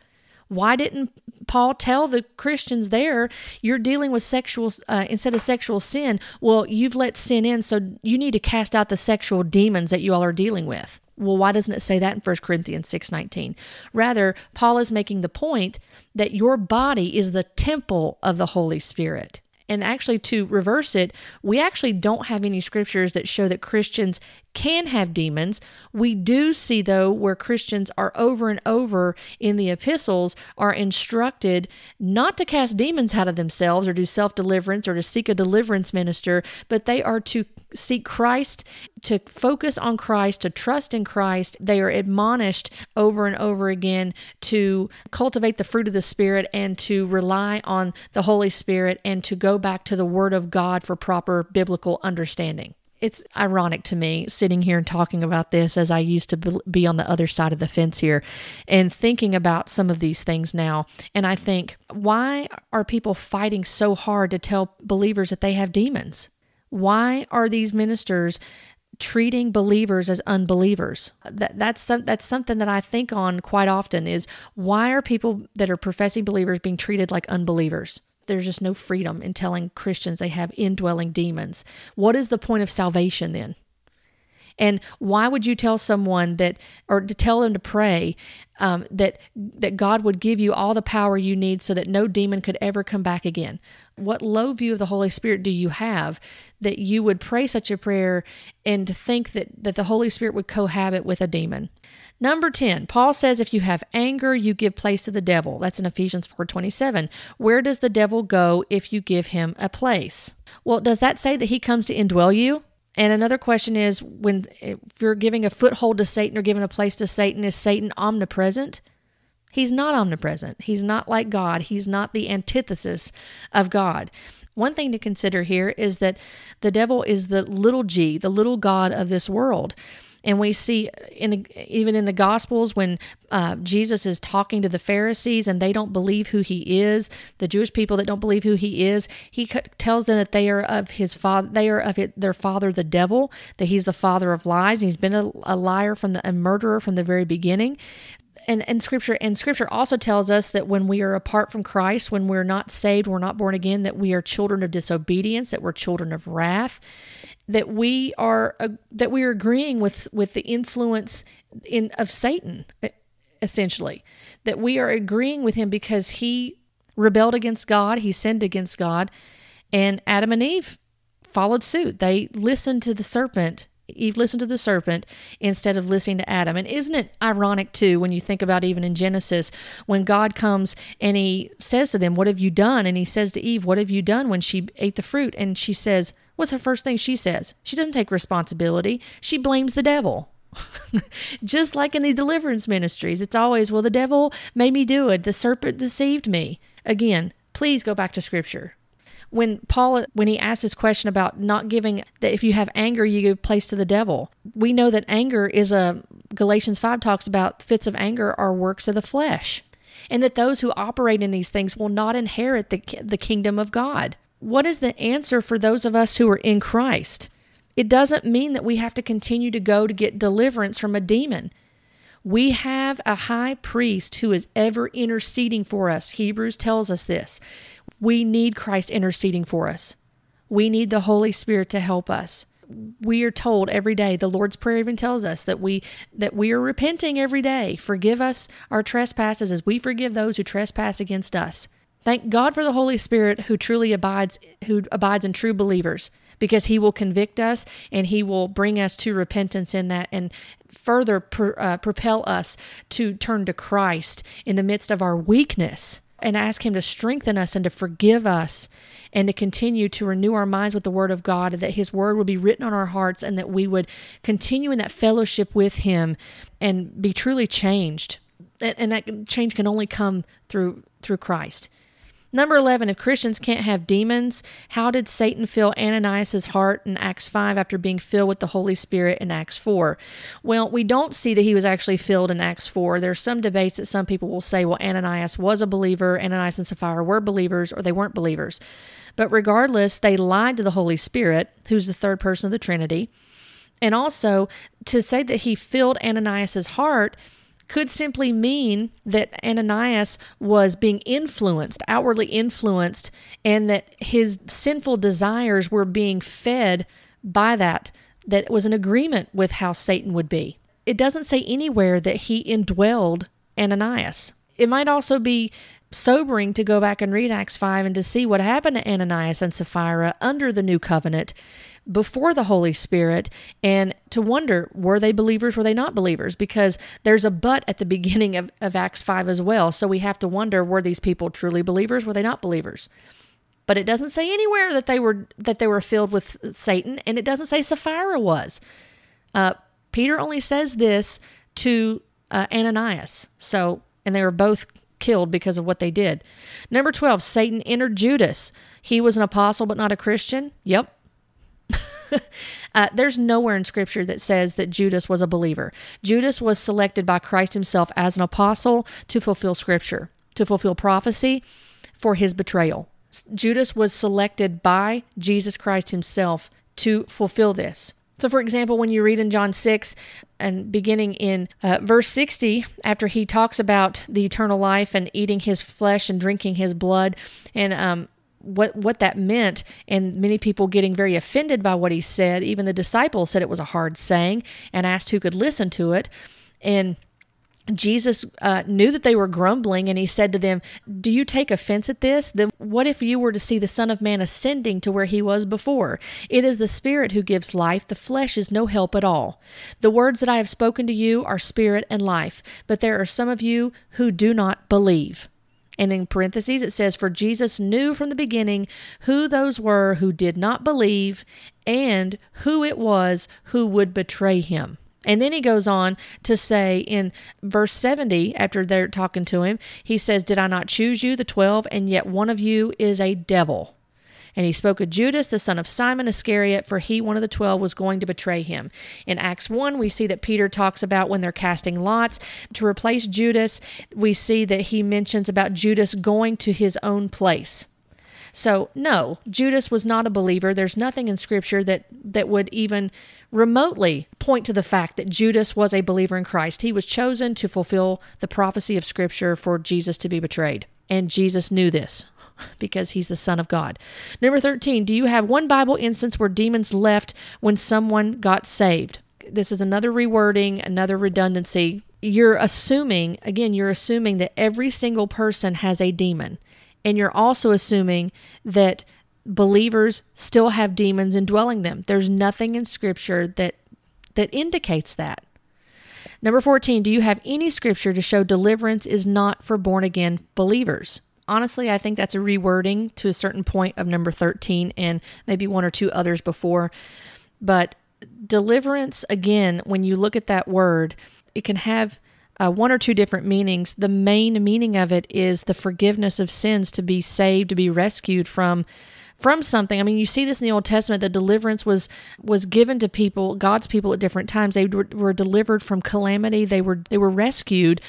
Why didn't Paul tell the Christians there, you're dealing with sexual, uh, instead of sexual sin, well, you've let sin in, so you need to cast out the sexual demons that you all are dealing with. Well, why doesn't it say that in 1 Corinthians 6:19? Rather, Paul is making the point that your body is the temple of the Holy Spirit. And actually, to reverse it, we actually don't have any scriptures that show that Christians can have demons. We do see, though, where Christians are over and over in the epistles are instructed not to cast demons out of themselves or do self deliverance or to seek a deliverance minister, but they are to seek Christ, to focus on Christ, to trust in Christ. They are admonished over and over again to cultivate the fruit of the Spirit and to rely on the Holy Spirit and to go back to the Word of God for proper biblical understanding it's ironic to me sitting here and talking about this as I used to be on the other side of the fence here and thinking about some of these things now. And I think, why are people fighting so hard to tell believers that they have demons? Why are these ministers treating believers as unbelievers? That, that's some, that's something that I think on quite often is why are people that are professing believers being treated like unbelievers? There's just no freedom in telling Christians they have indwelling demons. What is the point of salvation then? And why would you tell someone that, or to tell them to pray um, that that God would give you all the power you need so that no demon could ever come back again? What low view of the Holy Spirit do you have that you would pray such a prayer and to think that that the Holy Spirit would cohabit with a demon? Number 10, Paul says if you have anger, you give place to the devil. That's in Ephesians 4:27. Where does the devil go if you give him a place? Well, does that say that he comes to indwell you? And another question is when if you're giving a foothold to Satan or giving a place to Satan, is Satan omnipresent? He's not omnipresent. He's not like God. He's not the antithesis of God. One thing to consider here is that the devil is the little g, the little god of this world. And we see in even in the Gospels when uh, Jesus is talking to the Pharisees and they don't believe who he is, the Jewish people that don't believe who he is, he tells them that they are of his father, they are of their father, the devil, that he's the father of lies, and he's been a, a liar from the a murderer from the very beginning and, and scripture and scripture also tells us that when we are apart from christ when we're not saved we're not born again that we are children of disobedience that we're children of wrath that we are uh, that we are agreeing with with the influence in of Satan essentially. That we are agreeing with him because he rebelled against God he sinned against God and Adam and Eve followed suit. They listened to the serpent Eve listened to the serpent instead of listening to Adam. And isn't it ironic, too, when you think about even in Genesis, when God comes and he says to them, What have you done? And he says to Eve, What have you done when she ate the fruit? And she says, What's the first thing she says? She doesn't take responsibility. She blames the devil. Just like in these deliverance ministries, it's always, well, the devil made me do it. The serpent deceived me. Again, please go back to scripture. When Paul, when he asked this question about not giving, that if you have anger, you give place to the devil. We know that anger is a, Galatians 5 talks about fits of anger are works of the flesh and that those who operate in these things will not inherit the, the kingdom of God what is the answer for those of us who are in Christ? It doesn't mean that we have to continue to go to get deliverance from a demon. We have a high priest who is ever interceding for us. Hebrews tells us this. We need Christ interceding for us. We need the Holy Spirit to help us. We are told every day, the Lord's Prayer even tells us that we that we are repenting every day. Forgive us our trespasses as we forgive those who trespass against us. Thank God for the Holy Spirit who truly abides who abides in true believers because he will convict us and he will bring us to repentance in that and further uh, propel us to turn to Christ in the midst of our weakness. and ask Him to strengthen us and to forgive us and to continue to renew our minds with the Word of God, that His Word would be written on our hearts and that we would continue in that fellowship with Him and be truly changed. And that change can only come through through Christ. Number 11, if Christians can't have demons, how did Satan fill Ananias' heart in Acts 5 after being filled with the Holy Spirit in Acts 4? Well, we don't see that he was actually filled in Acts 4. There's some debates that some people will say, well, Ananias was a believer, Ananias and Sapphira were believers, or they weren't believers. But regardless, they lied to the Holy Spirit, who's the third person of the Trinity. And also, to say that he filled Ananias' heart could simply mean that Ananias was being influenced, outwardly influenced, and that his sinful desires were being fed by that, that was an agreement with how Satan would be. It doesn't say anywhere that he indwelled Ananias. It might also be sobering to go back and read Acts 5 and to see what happened to Ananias and Sapphira under the new covenant before the Holy Spirit and to wonder were they believers, were they not believers? Because there's a but at the beginning of, of Acts 5 as well. So we have to wonder were these people truly believers, were they not believers? But it doesn't say anywhere that they were that they were filled with Satan, and it doesn't say Sapphira was. Uh, Peter only says this to uh, Ananias. So, and they were both killed because of what they did. Number 12, Satan entered Judas. He was an apostle but not a Christian. Yep, uh, there's nowhere in Scripture that says that Judas was a believer. Judas was selected by Christ himself as an apostle to fulfill Scripture, to fulfill prophecy for his betrayal. Judas was selected by Jesus Christ himself to fulfill this. So, for example, when you read in John 6 and beginning in uh, verse 60, after he talks about the eternal life and eating his flesh and drinking his blood, and um, what what that meant and many people getting very offended by what he said even the disciples said it was a hard saying and asked who could listen to it. And Jesus uh, knew that they were grumbling, and he said to them, Do you take offense at this? Then what if you were to see the Son of Man ascending to where he was before? It is the Spirit who gives life, the flesh is no help at all. The words that I have spoken to you are spirit and life, but there are some of you who do not believe. And in parentheses, it says, For Jesus knew from the beginning who those were who did not believe and who it was who would betray him. And then he goes on to say in verse 70, after they're talking to him, he says, Did I not choose you, the twelve, and yet one of you is a devil? And he spoke of Judas, the son of Simon Iscariot, for he, one of the twelve, was going to betray him. In Acts 1, we see that Peter talks about when they're casting lots to replace Judas. We see that he mentions about Judas going to his own place. So, no, Judas was not a believer. There's nothing in Scripture that, that would even remotely point to the fact that Judas was a believer in Christ. He was chosen to fulfill the prophecy of Scripture for Jesus to be betrayed. And Jesus knew this because he's the Son of God. Number 13, do you have one Bible instance where demons left when someone got saved? This is another rewording, another redundancy. You're assuming, again, you're assuming that every single person has a demon. And you're also assuming that believers still have demons indwelling them. There's nothing in scripture that that indicates that. Number 14, do you have any scripture to show deliverance is not for born again believers? honestly, I think that's a rewording to a certain point of number 13 and maybe one or two others before. But deliverance, again, when you look at that word, it can have uh, one or two different meanings. The main meaning of it is the forgiveness of sins, to be saved, to be rescued from from something. I mean, you see this in the Old Testament. The deliverance was was given to people, God's people, at different times. They were, were delivered from calamity. They were they were rescued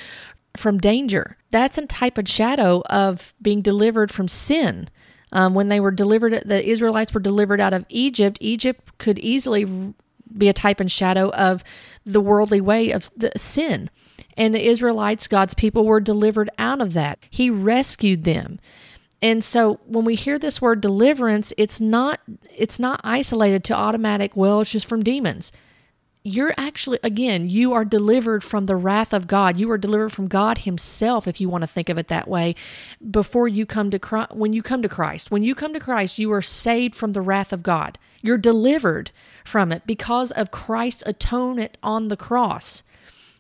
from danger. That's a type of shadow of being delivered from sin. Um, when they were delivered, the Israelites were delivered out of Egypt. Egypt could easily be a type and shadow of the worldly way of the sin. And the Israelites, God's people, were delivered out of that. He rescued them. And so when we hear this word deliverance, it's not it's not isolated to automatic, well, it's just from demons. You're actually again you are delivered from the wrath of god. You are delivered from god himself if you want to think of it that way before you come to christ when you come to christ. When you come to christ you are saved from the wrath of god. You're delivered from it because of christ's atonement on the cross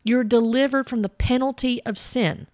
you're delivered from the penalty of sin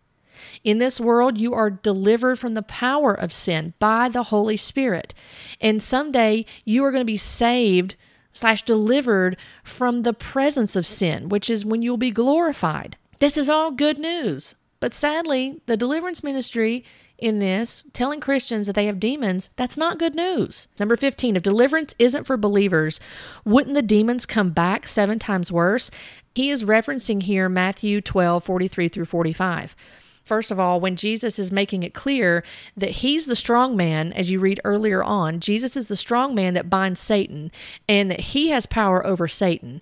In this world, you are delivered from the power of sin by the Holy Spirit. And someday you are going to be saved slash delivered from the presence of sin, which is when you'll be glorified. This is all good news. But sadly, the deliverance ministry in this, telling Christians that they have demons, that's not good news. Number 15, if deliverance isn't for believers, wouldn't the demons come back seven times worse? He is referencing here Matthew 12, 43 through 45. First of all, when Jesus is making it clear that he's the strong man, as you read earlier on, Jesus is the strong man that binds Satan and that he has power over Satan.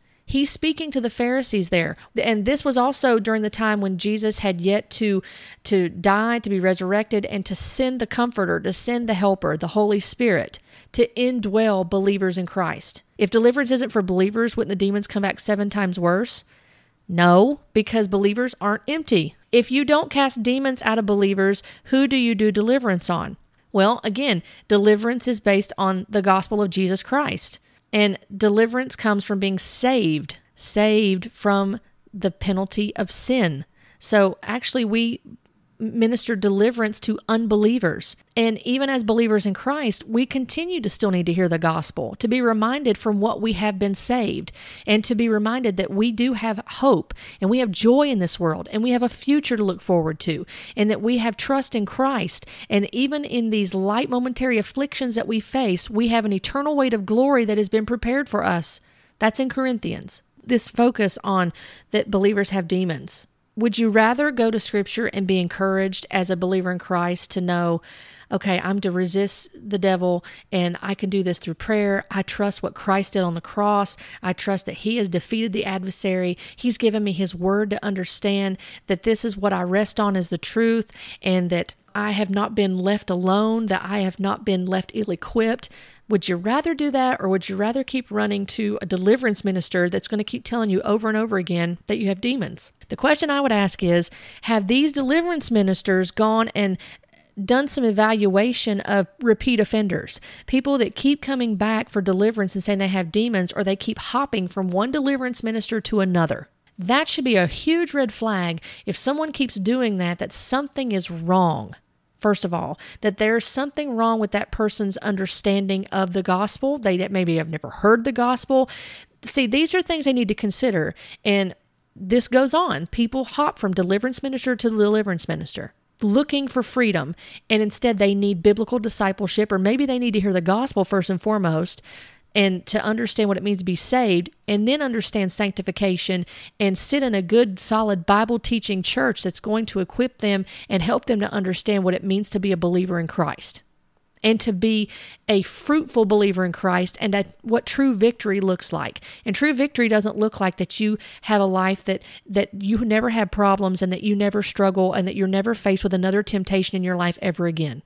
He's speaking to the Pharisees there. And this was also during the time when Jesus had yet to to die, to be resurrected and to send the comforter, to send the helper, the Holy Spirit to indwell believers in Christ. If deliverance isn't for believers, wouldn't the demons come back 7 times worse? No, because believers aren't empty. If you don't cast demons out of believers, who do you do deliverance on? Well, again, deliverance is based on the gospel of Jesus Christ. And deliverance comes from being saved, saved from the penalty of sin. So actually, we minister deliverance to unbelievers. And even as believers in Christ, we continue to still need to hear the gospel, to be reminded from what we have been saved, and to be reminded that we do have hope and we have joy in this world and we have a future to look forward to, and that we have trust in Christ. And even in these light momentary afflictions that we face, we have an eternal weight of glory that has been prepared for us. That's in Corinthians. This focus on that believers have demons would you rather go to scripture and be encouraged as a believer in Christ to know, okay, I'm to resist the devil and I can do this through prayer. I trust what Christ did on the cross. I trust that he has defeated the adversary. He's given me his word to understand that this is what I rest on is the truth and that I have not been left alone, that I have not been left ill equipped. Would you rather do that, or would you rather keep running to a deliverance minister that's going to keep telling you over and over again that you have demons? The question I would ask is Have these deliverance ministers gone and done some evaluation of repeat offenders, people that keep coming back for deliverance and saying they have demons, or they keep hopping from one deliverance minister to another? That should be a huge red flag. If someone keeps doing that, that something is wrong. First of all, that there's something wrong with that person's understanding of the gospel. They maybe have never heard the gospel. See, these are things they need to consider. And this goes on. People hop from deliverance minister to deliverance minister looking for freedom and instead they need biblical discipleship or maybe they need to hear the gospel first and foremost and to understand what it means to be saved and then understand sanctification and sit in a good solid bible teaching church that's going to equip them and help them to understand what it means to be a believer in christ and to be a fruitful believer in Christ and at what true victory looks like. And true victory doesn't look like that you have a life that that you never have problems and that you never struggle and that you're never faced with another temptation in your life ever again.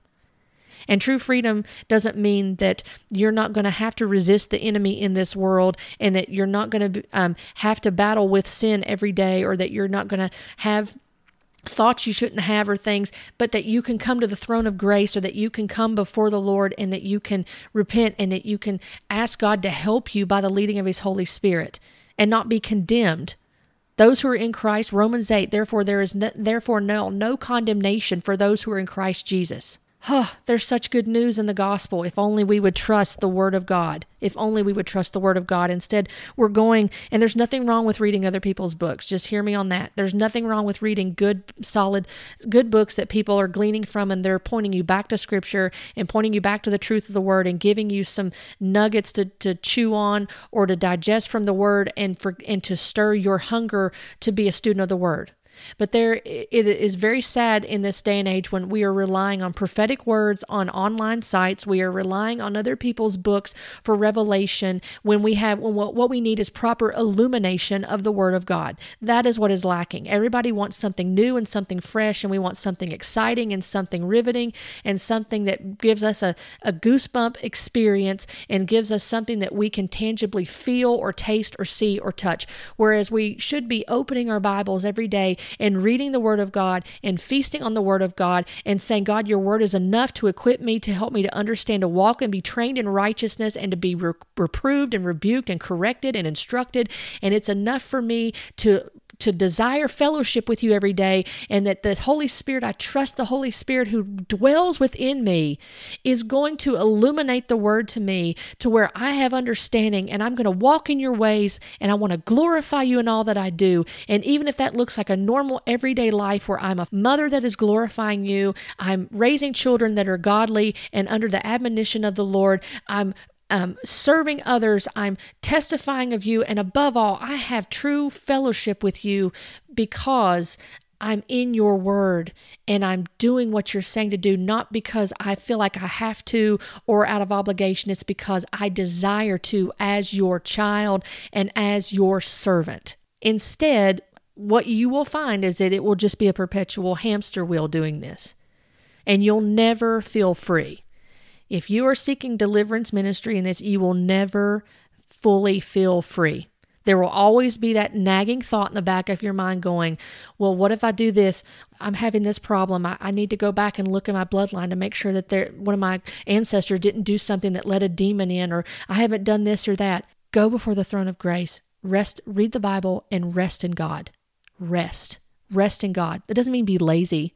And true freedom doesn't mean that you're not going to have to resist the enemy in this world and that you're not going to um, have to battle with sin every day or that you're not going to have thoughts you shouldn't have or things, but that you can come to the throne of grace or that you can come before the Lord and that you can repent and that you can ask God to help you by the leading of His Holy Spirit and not be condemned. Those who are in Christ, Romans 8, therefore there is no, therefore no, no condemnation for those who are in Christ Jesus. Oh, there's such good news in the gospel. If only we would trust the word of God. If only we would trust the word of God. Instead, we're going, and there's nothing wrong with reading other people's books. Just hear me on that. There's nothing wrong with reading good, solid, good books that people are gleaning from, and they're pointing you back to scripture and pointing you back to the truth of the word and giving you some nuggets to, to chew on or to digest from the word and for and to stir your hunger to be a student of the word. But there, it is very sad in this day and age when we are relying on prophetic words on online sites. We are relying on other people's books for revelation when we have, when what we need is proper illumination of the Word of God. That is what is lacking. Everybody wants something new and something fresh, and we want something exciting and something riveting and something that gives us a, a goosebump experience and gives us something that we can tangibly feel or taste or see or touch. Whereas we should be opening our Bibles every day and reading the Word of God and feasting on the Word of God and saying, God, your Word is enough to equip me to help me to understand, to walk and be trained in righteousness and to be re- reproved and rebuked and corrected and instructed. And it's enough for me to to desire fellowship with you every day and that the Holy Spirit, I trust the Holy Spirit who dwells within me, is going to illuminate the word to me to where I have understanding and I'm going to walk in your ways and I want to glorify you in all that I do. And even if that looks like a normal everyday life where I'm a mother that is glorifying you, I'm raising children that are godly and under the admonition of the Lord, I'm um, serving others, I'm testifying of you, and above all, I have true fellowship with you because I'm in your word and I'm doing what you're saying to do, not because I feel like I have to or out of obligation. It's because I desire to as your child and as your servant. Instead, what you will find is that it will just be a perpetual hamster wheel doing this, and you'll never feel free. If you are seeking deliverance ministry in this, you will never fully feel free. There will always be that nagging thought in the back of your mind going, Well, what if I do this? I'm having this problem. I, I need to go back and look at my bloodline to make sure that there, one of my ancestors didn't do something that let a demon in, or I haven't done this or that. Go before the throne of grace. Rest, read the Bible, and rest in God. Rest. Rest in God. It doesn't mean be lazy.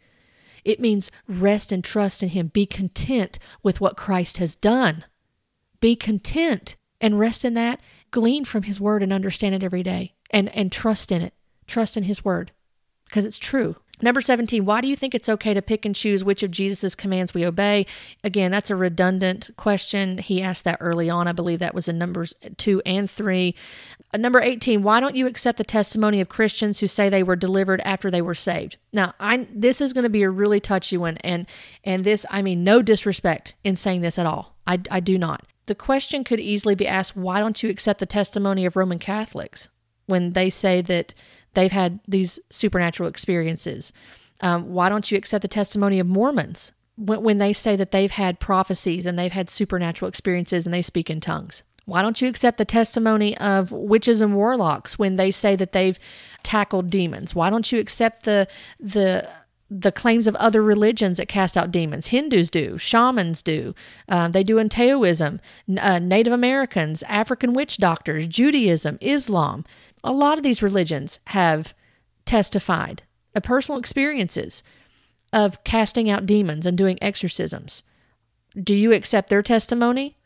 It means rest and trust in Him. Be content with what Christ has done. Be content and rest in that. Glean from His Word and understand it every day and, and trust in it. Trust in His Word because it's true. Number 17, why do you think it's okay to pick and choose which of Jesus' commands we obey? Again, that's a redundant question. He asked that early on. I believe that was in Numbers 2 and 3. Uh, number 18, why don't you accept the testimony of Christians who say they were delivered after they were saved? Now, I this is going to be a really touchy one and and this I mean no disrespect in saying this at all. I I do not. The question could easily be asked, why don't you accept the testimony of Roman Catholics when they say that they've had these supernatural experiences? Um, why don't you accept the testimony of Mormons when, when they say that they've had prophecies and they've had supernatural experiences and they speak in tongues? Why don't you accept the testimony of witches and warlocks when they say that they've tackled demons? Why don't you accept the the the claims of other religions that cast out demons. Hindus do, shamans do, uh, they do in Taoism, uh, Native Americans, African witch doctors, Judaism, Islam. A lot of these religions have testified of personal experiences of casting out demons and doing exorcisms. Do you accept their testimony?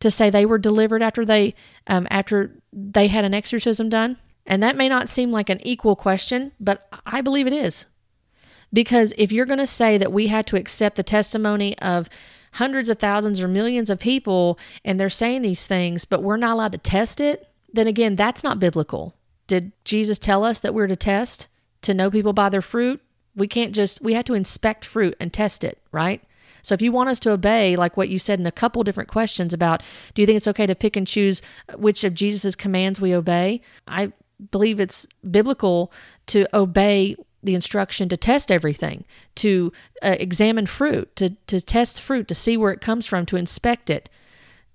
to say they were delivered after they um, after they had an exorcism done? And that may not seem like an equal question, but I believe it is. Because if you're going to say that we had to accept the testimony of hundreds of thousands or millions of people and they're saying these things, but we're not allowed to test it, then again, that's not biblical. Did Jesus tell us that we're to test to know people by their fruit? We can't just, we have to inspect fruit and test it, right? So if you want us to obey, like what you said in a couple different questions about, do you think it's okay to pick and choose which of Jesus' commands we obey? I believe it's biblical to obey the instruction to test everything, to uh, examine fruit, to, to test fruit, to see where it comes from, to inspect it,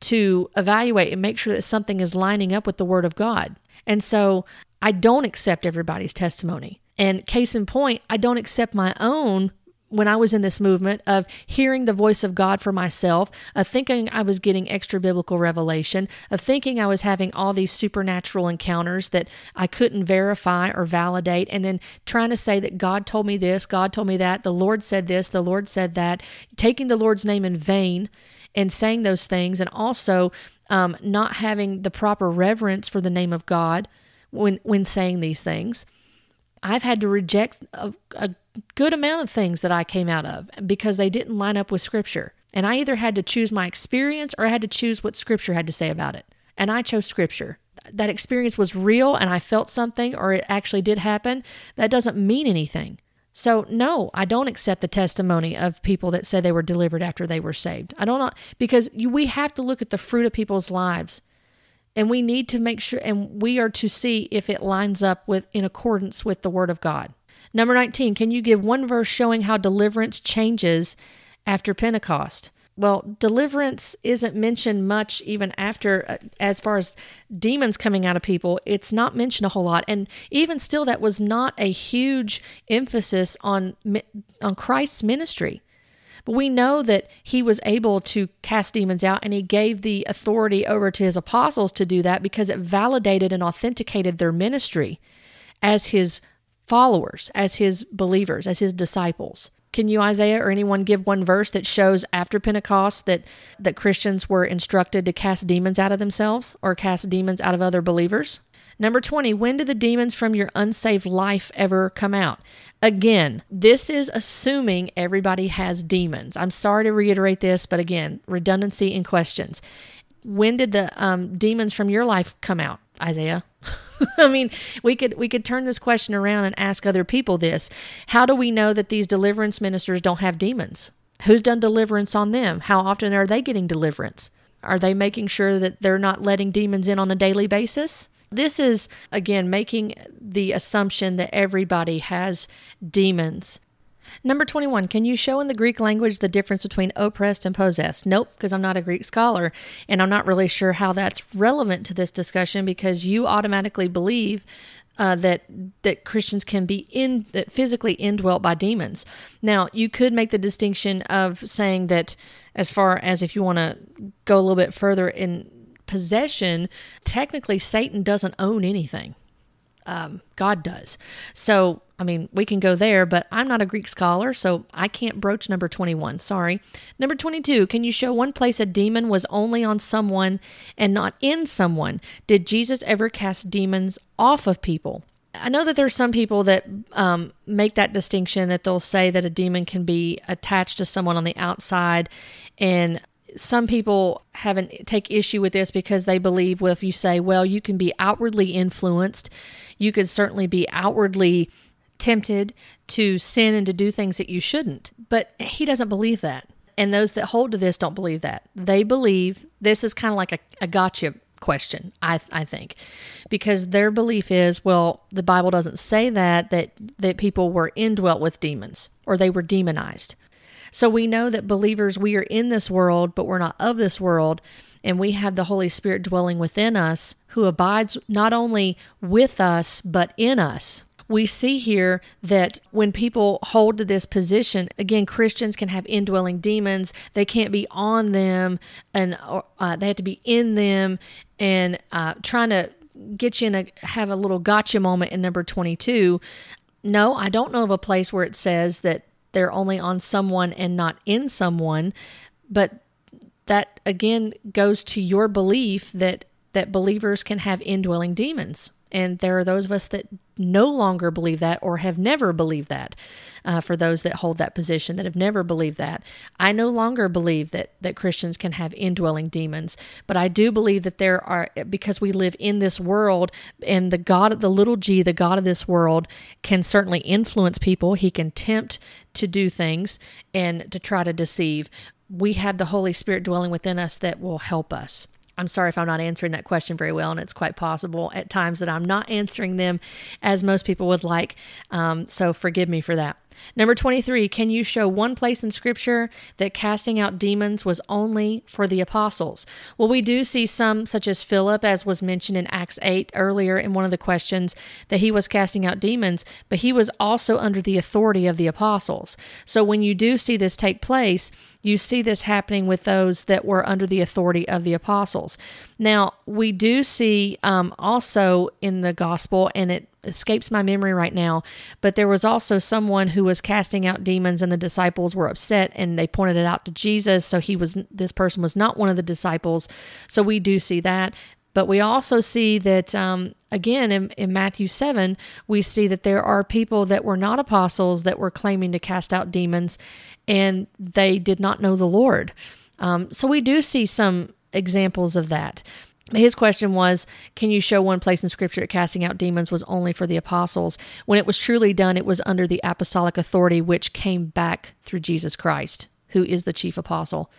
to evaluate and make sure that something is lining up with the Word of God. And so I don't accept everybody's testimony. And case in point, I don't accept my own when I was in this movement of hearing the voice of God for myself, of thinking I was getting extra biblical revelation, of thinking I was having all these supernatural encounters that I couldn't verify or validate, and then trying to say that God told me this, God told me that, the Lord said this, the Lord said that, taking the Lord's name in vain and saying those things, and also um, not having the proper reverence for the name of God when when saying these things. I've had to reject a, a good amount of things that I came out of because they didn't line up with Scripture. And I either had to choose my experience or I had to choose what Scripture had to say about it. And I chose Scripture. that experience was real and I felt something or it actually did happen, that doesn't mean anything. So, no, I don't accept the testimony of people that say they were delivered after they were saved. I don't know, because we have to look at the fruit of people's lives and we need to make sure, and we are to see if it lines up with in accordance with the Word of God. Number 19, can you give one verse showing how deliverance changes after Pentecost? Well, deliverance isn't mentioned much even after, uh, as far as demons coming out of people, it's not mentioned a whole lot. And even still, that was not a huge emphasis on, on Christ's ministry. But we know that he was able to cast demons out and he gave the authority over to his apostles to do that because it validated and authenticated their ministry as his followers, as his believers, as his disciples. Can you, Isaiah, or anyone give one verse that shows after Pentecost that, that Christians were instructed to cast demons out of themselves or cast demons out of other believers? Number 20, when did the demons from your unsaved life ever come out? Again, this is assuming everybody has demons. I'm sorry to reiterate this, but again, redundancy in questions. When did the um, demons from your life come out, Isaiah? I mean, we could we could turn this question around and ask other people this. How do we know that these deliverance ministers don't have demons? Who's done deliverance on them? How often are they getting deliverance? Are they making sure that they're not letting demons in on a daily basis? This is again making the assumption that everybody has demons Number 21, can you show in the Greek language the difference between oppressed and possessed? Nope, because I'm not a Greek scholar and I'm not really sure how that's relevant to this discussion because you automatically believe uh, that that Christians can be in that physically indwelt by demons. Now, you could make the distinction of saying that as far as if you want to go a little bit further in possession, technically Satan doesn't own anything. Um, God does. So I mean, we can go there, but I'm not a Greek scholar, so I can't broach number 21. Sorry. Number 22, can you show one place a demon was only on someone and not in someone? Did Jesus ever cast demons off of people? I know that there's some people that um, make that distinction that they'll say that a demon can be attached to someone on the outside and some people haven't take issue with this because they believe well if you say well you can be outwardly influenced you could certainly be outwardly tempted to sin and to do things that you shouldn't. But he doesn't believe that. And those that hold to this don't believe that. They believe this is kind of like a, a gotcha question, I, I think, because their belief is, well, the Bible doesn't say that, that, that people were indwelt with demons or they were demonized. So we know that believers, we are in this world, but we're not of this world. And we have the Holy Spirit dwelling within us who abides not only with us, but in us we see here that when people hold to this position, again, Christians can have indwelling demons. They can't be on them, and uh, they have to be in them, and uh, trying to get you in a have a little gotcha moment in number twenty two. No, I don't know of a place where it says that they're only on someone and not in someone, but that again goes to your belief that that believers can have indwelling demons. And there are those of us that no longer believe that or have never believed that. Uh, for those that hold that position that have never believed that, I no longer believe that that Christians can have indwelling demons. But I do believe that there are because we live in this world, and the God, the little G, the God of this world, can certainly influence people. He can tempt to do things and to try to deceive. We have the Holy Spirit dwelling within us that will help us. I'm sorry if I'm not answering that question very well, and it's quite possible at times that I'm not answering them as most people would like. Um, so forgive me for that. Number 23, can you show one place in Scripture that casting out demons was only for the apostles? Well, we do see some, such as Philip, as was mentioned in Acts 8 earlier in one of the questions, that he was casting out demons, but he was also under the authority of the apostles. So when you do see this take place, you see this happening with those that were under the authority of the apostles. Now, we do see um, also in the gospel, and it escapes my memory right now, but there was also someone who was casting out demons and the disciples were upset and they pointed it out to Jesus. So he was, this person was not one of the disciples. So we do see that. But we also see that, um, again, in, in Matthew 7, we see that there are people that were not apostles that were claiming to cast out demons and they did not know the Lord. Um, so we do see some examples of that. His question was can you show one place in scripture that casting out demons was only for the apostles? When it was truly done it was under the apostolic authority which came back through jesus christ who is the chief apostle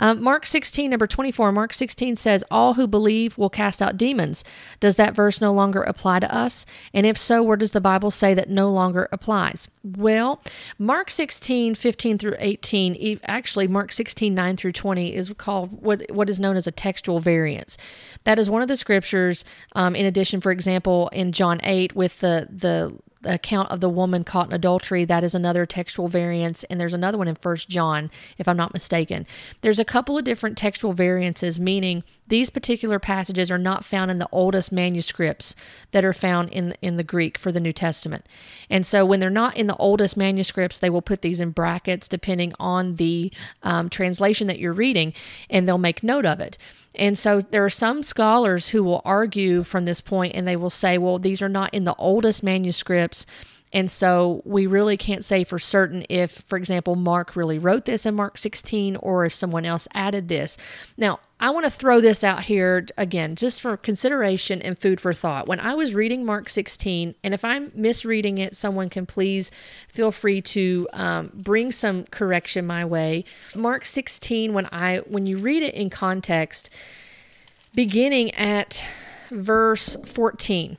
um, Mark 16, number 24, Mark 16 says, All who believe will cast out demons. Does that verse no longer apply to us? And if so, where does the Bible say that no longer applies? Well, Mark 16, 15 through 18, actually, Mark 16, 9 through 20 is called what, what is known as a textual variance. That is one of the scriptures, um, in addition, for example, in John 8 with the, the account of the woman caught in adultery. That is another textual variance. And there's another one in first john if i'm not mistaken. There's a couple of different textual variances meaning these particular passages are not found in the oldest manuscripts that are found in in the greek for the new testament and so when they're not in the oldest manuscripts they will put these in brackets depending on the um, translation that you're reading and they'll make note of it and so there are some scholars who will argue from this point and they will say, well, these are not in the oldest manuscripts. And so we really can't say for certain if, for example, Mark really wrote this in Mark 16 or if someone else added this. Now, I want to throw this out here again, just for consideration and food for thought. When I was reading Mark 16, and if I'm misreading it, someone can please feel free to um, bring some correction my way. Mark 16, when I when you read it in context, beginning at verse 14,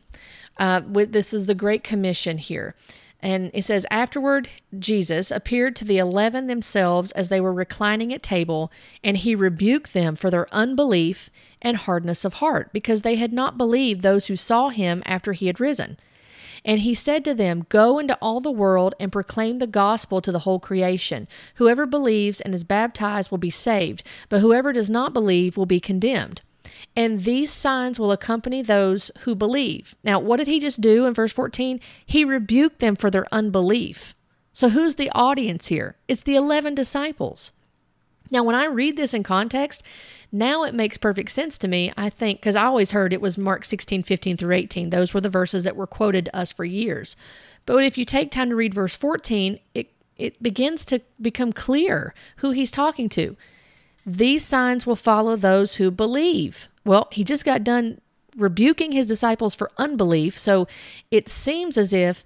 uh, with, this is the Great Commission here. And it says, Afterward, Jesus appeared to the eleven themselves as they were reclining at table, and he rebuked them for their unbelief and hardness of heart, because they had not believed those who saw him after he had risen. And he said to them, Go into all the world and proclaim the gospel to the whole creation. Whoever believes and is baptized will be saved, but whoever does not believe will be condemned. And these signs will accompany those who believe. Now, what did he just do in verse 14? He rebuked them for their unbelief. So, who's the audience here? It's the 11 disciples. Now, when I read this in context, now it makes perfect sense to me. I think, because I always heard it was Mark 16, 15 through 18. Those were the verses that were quoted to us for years. But if you take time to read verse 14, it, it begins to become clear who he's talking to. These signs will follow those who believe. Well, he just got done rebuking his disciples for unbelief. So it seems as if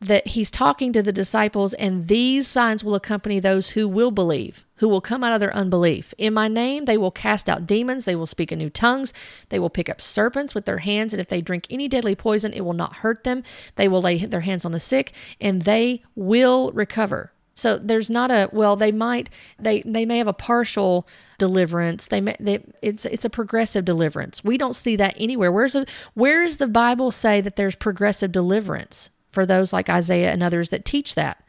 that he's talking to the disciples, and these signs will accompany those who will believe, who will come out of their unbelief. In my name, they will cast out demons, they will speak in new tongues, they will pick up serpents with their hands, and if they drink any deadly poison, it will not hurt them. They will lay their hands on the sick, and they will recover. So there's not a well, they might they they may have a partial deliverance. They may they, it's it's a progressive deliverance. We don't see that anywhere. Where's the where does the Bible say that there's progressive deliverance for those like Isaiah and others that teach that?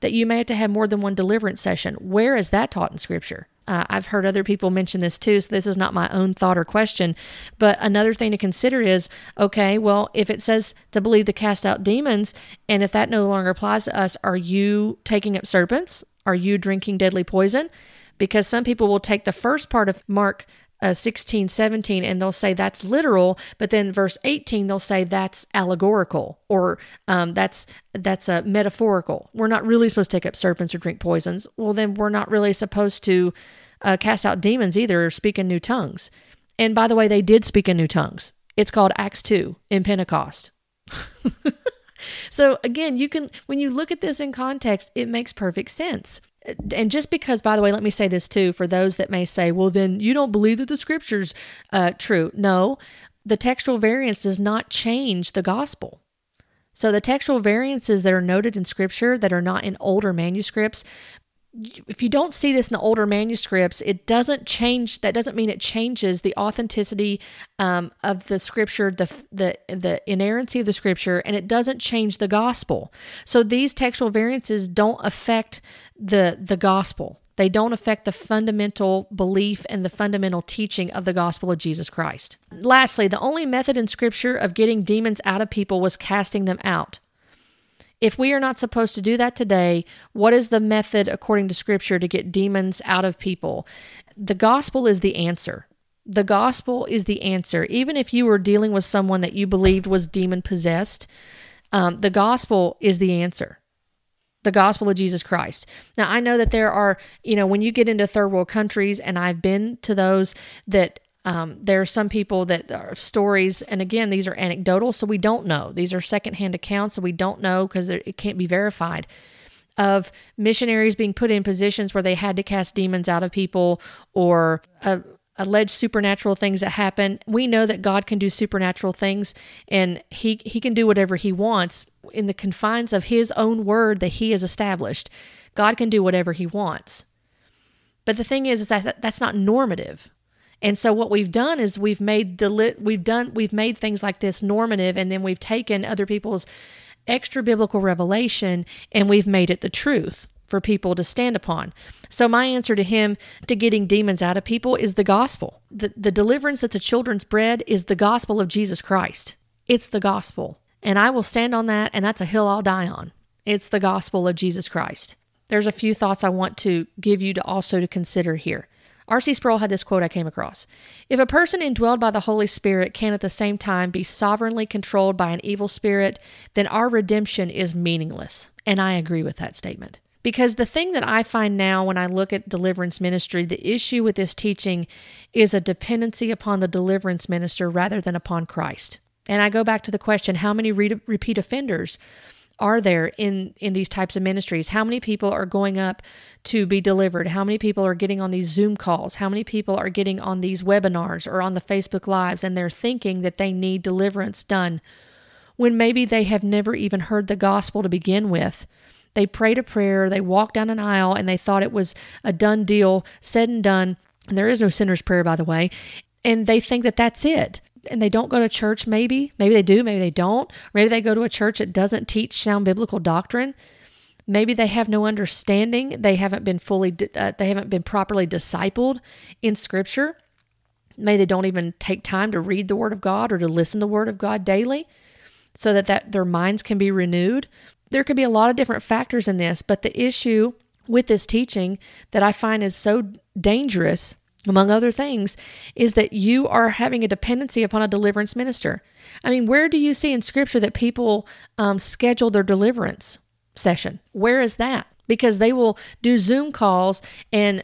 That you may have to have more than one deliverance session. Where is that taught in Scripture? Uh, I've heard other people mention this too, so this is not my own thought or question. But another thing to consider is okay, well, if it says to believe to cast out demons, and if that no longer applies to us, are you taking up serpents? Are you drinking deadly poison? Because some people will take the first part of Mark uh, 16, 17, and they'll say that's literal, but then verse 18, they'll say that's allegorical or um, that's that's a uh, metaphorical. We're not really supposed to take up serpents or drink poisons. Well, then we're not really supposed to uh, cast out demons either or speak in new tongues. And by the way, they did speak in new tongues. It's called Acts 2 in Pentecost. so again, you can, when you look at this in context, it makes perfect sense and just because, by the way, let me say this too for those that may say, well, then you don't believe that the scripture's uh, true. No, the textual variance does not change the gospel. So the textual variances that are noted in scripture that are not in older manuscripts if you don't see this in the older manuscripts, it doesn't change. That doesn't mean it changes the authenticity um, of the scripture, the the the inerrancy of the scripture, and it doesn't change the gospel. So these textual variances don't affect the the gospel. They don't affect the fundamental belief and the fundamental teaching of the gospel of Jesus Christ. Lastly, the only method in scripture of getting demons out of people was casting them out. If we are not supposed to do that today, what is the method according to scripture to get demons out of people? The gospel is the answer. The gospel is the answer. Even if you were dealing with someone that you believed was demon possessed, um, the gospel is the answer the gospel of Jesus Christ. Now, I know that there are, you know, when you get into third world countries, and I've been to those that Um, there are some people that are stories, and again, these are anecdotal, so we don't know. These are secondhand accounts, so we don't know because it can't be verified. Of missionaries being put in positions where they had to cast demons out of people or uh, alleged supernatural things that happen. We know that God can do supernatural things and he he can do whatever he wants in the confines of his own word that he has established. God can do whatever he wants. But the thing is, is that that's not normative. And so what we've done is we've made the we've done we've made things like this normative and then we've taken other people's extra biblical revelation and we've made it the truth for people to stand upon. So my answer to him to getting demons out of people is the gospel. The the deliverance that's a children's bread is the gospel of Jesus Christ. It's the gospel. And I will stand on that and that's a hill I'll die on. It's the gospel of Jesus Christ. There's a few thoughts I want to give you to also to consider here. R.C. Sproul had this quote I came across. If a person indwelled by the Holy Spirit can at the same time be sovereignly controlled by an evil spirit, then our redemption is meaningless. And I agree with that statement. Because the thing that I find now when I look at deliverance ministry, the issue with this teaching is a dependency upon the deliverance minister rather than upon Christ. And I go back to the question how many re- repeat offenders are there in in these types of ministries? How many people are going up to be delivered? How many people are getting on these zoom calls? How many people are getting on these webinars or on the facebook lives and they're thinking that they need deliverance done when maybe they have never even heard the gospel to begin with? They prayed a prayer they walked down an aisle and they thought it was a done deal said and done. And there is no sinner's prayer by the way. And they think that that's it and they don't go to church, maybe. Maybe they do, maybe they don't. Maybe they go to a church that doesn't teach sound biblical doctrine. Maybe they have no understanding. They haven't been fully, uh, they haven't been properly discipled in Scripture. Maybe they don't even take time to read the Word of God or to listen to the Word of God daily so that, that their minds can be renewed. There could be a lot of different factors in this, but the issue with this teaching that I find is so dangerous among other things, is that you are having a dependency upon a deliverance minister. I mean, where do you see in scripture that people um, schedule their deliverance session? Where is that? Because they will do Zoom calls and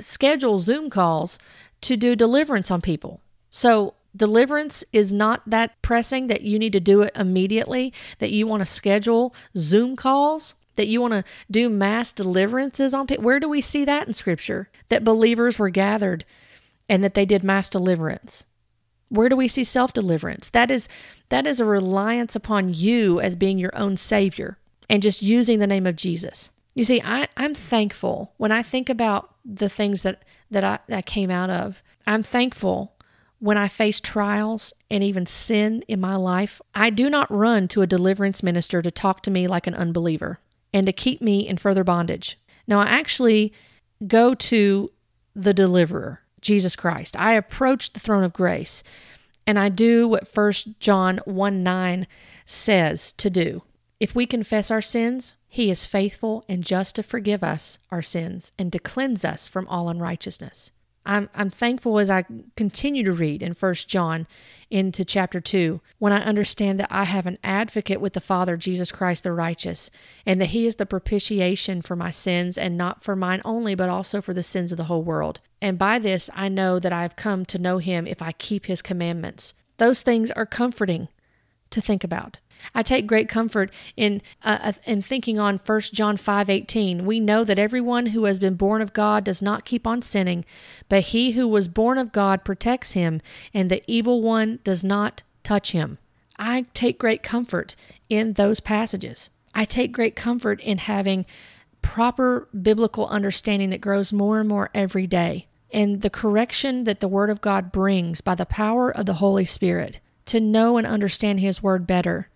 schedule Zoom calls to do deliverance on people. So, deliverance is not that pressing that you need to do it immediately, that you want to schedule Zoom calls that you want to do mass deliverances on people. Where do we see that in scripture? That believers were gathered and that they did mass deliverance. Where do we see self-deliverance? That is that is a reliance upon you as being your own savior and just using the name of Jesus. You see, I, I'm thankful when I think about the things that, that I that came out of. I'm thankful when I face trials and even sin in my life. I do not run to a deliverance minister to talk to me like an unbeliever and to keep me in further bondage. Now, I actually go to the deliverer, Jesus Christ. I approach the throne of grace and I do what 1 John 1 9 says to do. If we confess our sins, he is faithful and just to forgive us our sins and to cleanse us from all unrighteousness. I'm, I'm thankful as I continue to read in First John into chapter 2 when I understand that I have an advocate with the Father, Jesus Christ the righteous, and that he is the propitiation for my sins and not for mine only, but also for the sins of the whole world. And by this I know that I have come to know him if I keep his commandments. Those things are comforting to think about. I take great comfort in uh, uh in thinking on 1 John 5:18. We know that everyone who has been born of God does not keep on sinning, but he who was born of God protects him, and the evil one does not touch him. I take great comfort in those passages. I take great comfort in having proper biblical understanding that grows more and more every day, and the correction that the Word of God brings by the power of the Holy Spirit to know and understand His Word better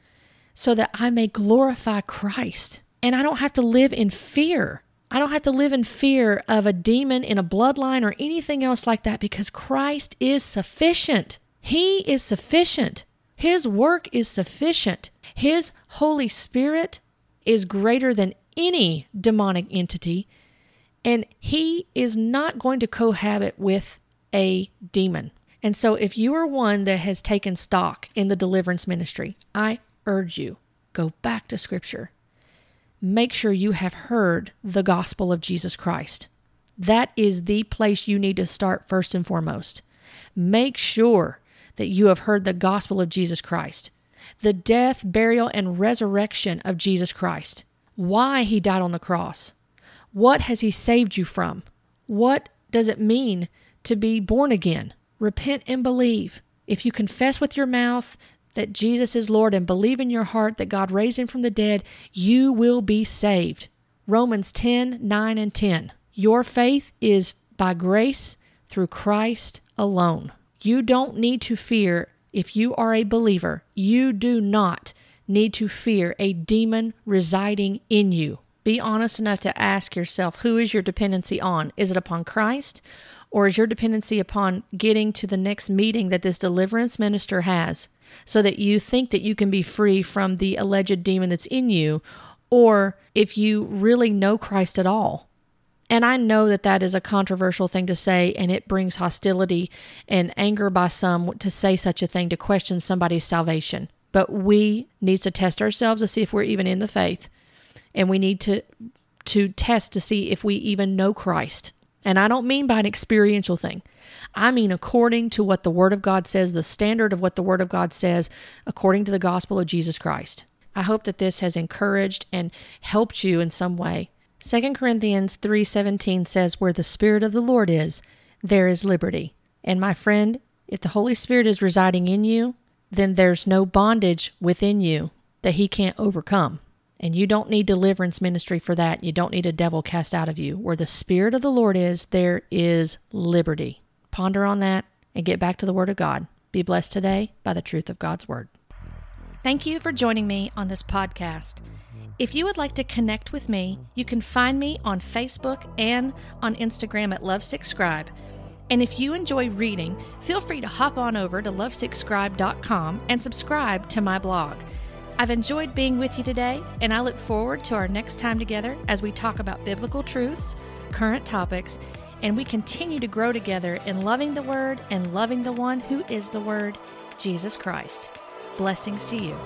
so that I may glorify Christ. And I don't have to live in fear. I don't have to live in fear of a demon in a bloodline or anything else like that because Christ is sufficient. He is sufficient. His work is sufficient. His Holy Spirit is greater than any demonic entity, and He is not going to cohabit with a demon. And so, if you are one that has taken stock in the deliverance ministry, I urge you go back to Scripture. Make sure you have heard the gospel of Jesus Christ. That is the place you need to start first and foremost. make sure that you have heard the gospel of Jesus Christ, the death, burial, and resurrection of Jesus Christ, why he died on the cross. What has he saved you from? What does it mean to be born again? Repent and believe. If you confess with your mouth that Jesus is Lord and believe in your heart that God raised him from the dead, you will be saved. Romans 10 9 and 10. Your faith is by grace through Christ alone. You don't need to fear if you are a believer. You do not need to fear a demon residing in you. Be honest enough to ask yourself who is your dependency on? Is it upon Christ or is your dependency upon getting to the next meeting that this deliverance minister has so that you think that you can be free from the alleged demon that's in you? Or if you really know Christ at all. And I know that that is a controversial thing to say, and it brings hostility and anger by some to say such a thing, to question somebody's salvation. But we need to test ourselves to see if we're even in the faith, and we need to to test to see if we even know Christ. And I don't mean by an experiential thing. I mean according to what the Word of God says, the standard of what the Word of God says, according to the gospel of Jesus Christ. I hope that this has encouraged and helped you in some way. 2 Corinthians 3:17 says where the spirit of the Lord is, there is liberty. And my friend, if the Holy Spirit is residing in you, then there's no bondage within you that he can't overcome. And you don't need deliverance ministry for that. You don't need a devil cast out of you. Where the Spirit of the Lord is, there is liberty. Ponder on that and get back to the Word of God. Be blessed today by the truth of God's Word. Thank you for joining me on this podcast. If you would like to connect with me, you can find me on Facebook and on Instagram at Lovesickscribe. And if you enjoy reading, feel free to hop on over to lovesickscribe.com and subscribe to my blog. I've enjoyed being with you today, and I look forward to our next time together as we talk about biblical truths, current topics, and we continue to grow together in loving the Word and loving the one who is the Word, Jesus Christ. Blessings to you.